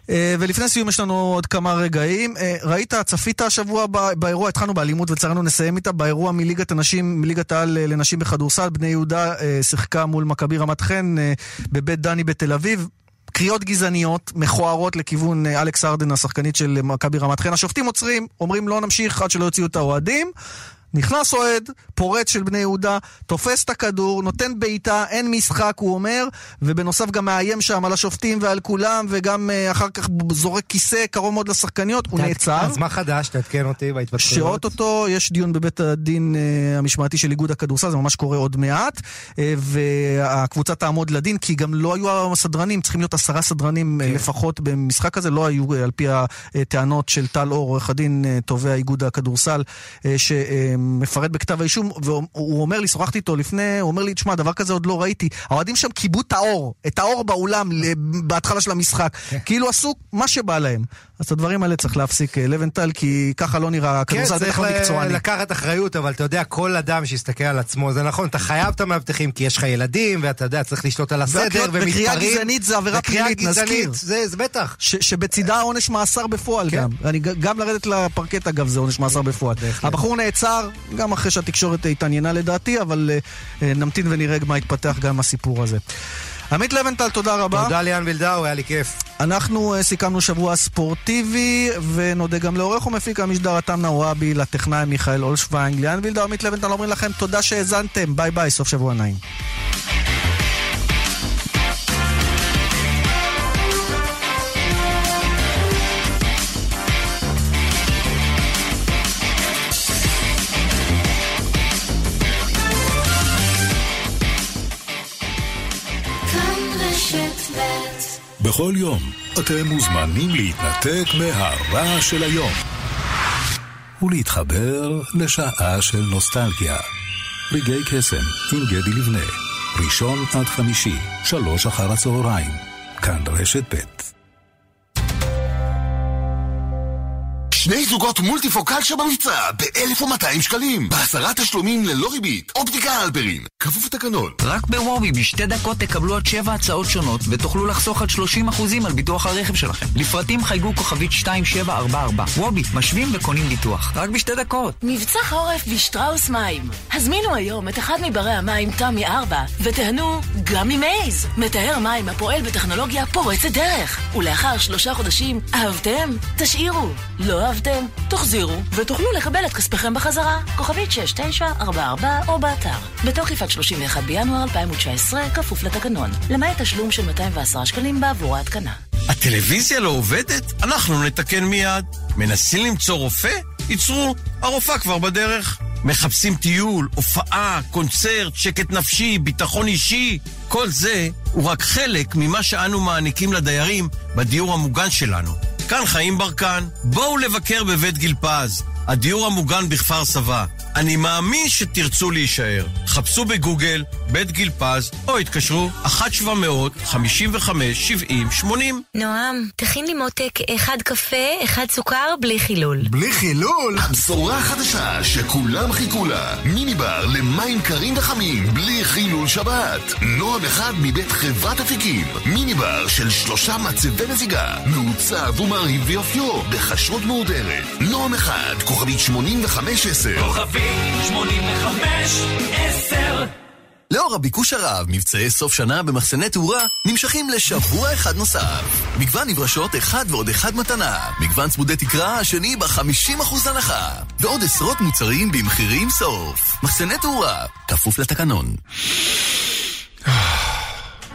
אה, ולפני סיום יש לנו עוד כמה רגעים. אה, ראית, צפית השבוע באירוע, התחלנו באלימות ולצערנו נסיים איתה, באירוע מליגת הנשים, מליגת העל אה, לנשים בכדורסל, בני יהודה שיחקה מול מכבי רמת חן בבית דני בתל אביב. קריאות גזעניות, מכוערות לכיוון אלכס ארדן, השחקנית של מכבי רמת חן. השופטים עוצרים, אומרים לא נמשיך עד שלא יוציאו את האוהדים. נכנס אוהד, פורץ של בני יהודה, תופס את הכדור, נותן בעיטה, אין משחק, הוא אומר, ובנוסף גם מאיים שם על השופטים ועל כולם, וגם אה, אחר כך זורק כיסא קרוב מאוד לשחקניות, הוא נעצר. אז מה חדש? תעדכן אותי בהתפתחויות. שאו-טו-טו יש דיון בבית הדין אה, המשמעתי של איגוד הכדורסל, זה ממש קורה עוד מעט, אה, והקבוצה תעמוד לדין, כי גם לא היו הסדרנים, צריכים להיות עשרה סדרנים כן. לפחות במשחק הזה, לא היו על פי הטענות של טל אור, עורך הדין תובע איגוד הכדורסל, ש... מפרט בכתב האישום, והוא אומר לי, שוחחתי איתו לפני, הוא אומר לי, תשמע, דבר כזה עוד לא ראיתי. האוהדים שם כיבו את האור, את האור באולם בהתחלה של המשחק. כן. כאילו עשו מה שבא להם. אז את הדברים האלה צריך להפסיק, אה, לבנטל, כי ככה לא נראה כדורסל, בטח לא מקצועני. כן, צריך לקחת אחריות, אבל אתה יודע, כל אדם שיסתכל על עצמו, זה נכון, אתה חייב את המאבטחים, כי יש לך ילדים, ואתה יודע, צריך לשלוט על הסדר, ומתפרעים. וקריאה גזענית זה עבירה פלילית, נזכיר. זה, זה בטח. שבצידה עונש מאסר בפועל כן. גם. אני, גם לרדת לפרקט, אגב, זה עונש מאסר בפועל. הבחור נעצר, גם אחרי שהתקשורת התעניינה לדעתי, אבל אה, נמתין ונראה מה יתפתח גם הסיפור הזה. עמית לבנטל, תודה רבה. תודה ליאן וילדאו, היה לי כיף. אנחנו אה, סיכמנו שבוע ספורטיבי, ונודה גם לעורך ומפיק המשדר עתם נוואבי, לטכנאי מיכאל אולשוויינג. ליאן וילדאו, עמית לבנטל אומרים לכם תודה שהאזנתם, ביי ביי, סוף שבוע נעים. בכל יום אתם מוזמנים להתנתק מהרעש של היום ולהתחבר לשעה של נוסטלגיה. רגעי קסם עם גדי לבנה, ראשון עד חמישי, שלוש אחר הצהריים, כאן רשת ב'. שני זוגות מולטיפוקל שבמבצע ב-1,200 שקלים. בעשרה תשלומים ללא ריבית. אופטיקה אלפרין. כפוף לתקנון. רק בוובי בשתי דקות תקבלו עד שבע הצעות שונות ותוכלו לחסוך עד 30% על ביטוח הרכב שלכם. לפרטים חייגו כוכבית 2744. וובי, משווים וקונים ביטוח. רק בשתי דקות. מבצע חורף בשטראוס מים. הזמינו היום את אחד מברי המים תמי 4 ותיהנו גם ממייז. מטהר מים הפועל בטכנולוגיה פורצת דרך. ולאחר שלושה חודשים, אהבתם? תשאירו. לא אהבתם? תחזירו, ותוכלו לקבל את כספיכם בחזרה. כוכבית 6944 או באתר. בתוקף עד 31 בינואר 2019, כפוף לתקנון. למעט תשלום של 210 שקלים בעבור ההתקנה. הטלוויזיה לא עובדת? אנחנו נתקן מיד. מנסים למצוא רופא? ייצרו, הרופאה כבר בדרך. מחפשים טיול, הופעה, קונצרט, שקט נפשי, ביטחון אישי. כל זה הוא רק חלק ממה שאנו מעניקים לדיירים בדיור המוגן שלנו. כאן חיים ברקן. בואו לבקר בבית גיל פז, הדיור המוגן בכפר סבא. אני מאמין שתרצו להישאר. חפשו בגוגל בית גיל פז, או התקשרו 1-700-55-70-80. נועם, תכין לי מותק אחד קפה, אחד סוכר, בלי חילול. בלי חילול? הבשורה החדשה שכולם חיכו לה. מיני בר למים קרים וחמים, בלי חילול שבת. נועם אחד מבית חברת אפיקים. מיני בר של שלושה מצבי מזיגה. מעוצב ומרהיב ביופיו, בכשרות מהודרת. נועם אחד, כוכבית 8510. כוכבית 8510 לאור הביקוש הרב, מבצעי סוף שנה במחסני תאורה נמשכים לשבוע אחד נוסף. מגוון נברשות אחד ועוד אחד מתנה. מגוון צמודי תקרה השני ב-50% הנחה. ועוד עשרות מוצרים במחירים סוף. מחסני תאורה, כפוף לתקנון.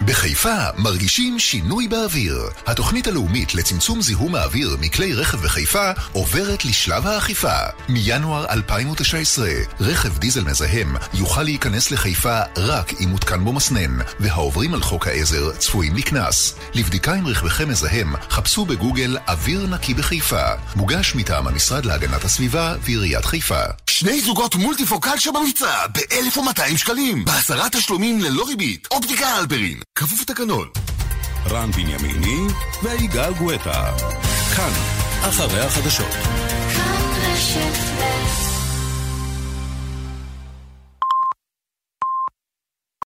בחיפה מרגישים שינוי באוויר. התוכנית הלאומית לצמצום זיהום האוויר מכלי רכב בחיפה עוברת לשלב האכיפה. מינואר 2019, רכב דיזל מזהם יוכל להיכנס לחיפה רק אם מותקן בו מסנן, והעוברים על חוק העזר צפויים לקנס. לבדיקה אם רכבכם מזהם, חפשו בגוגל אוויר נקי בחיפה. מוגש מטעם המשרד להגנת הסביבה ועיריית חיפה. שני זוגות מולטיפוקל שבמבצע ב-1,200 שקלים. בעשרה תשלומים ללא ריבית. אופטיקה אלפרין. כפוף לתקנון. רן בנימיני ויגאל גואטה. כאן, אחרי החדשות. כאן רשת ב'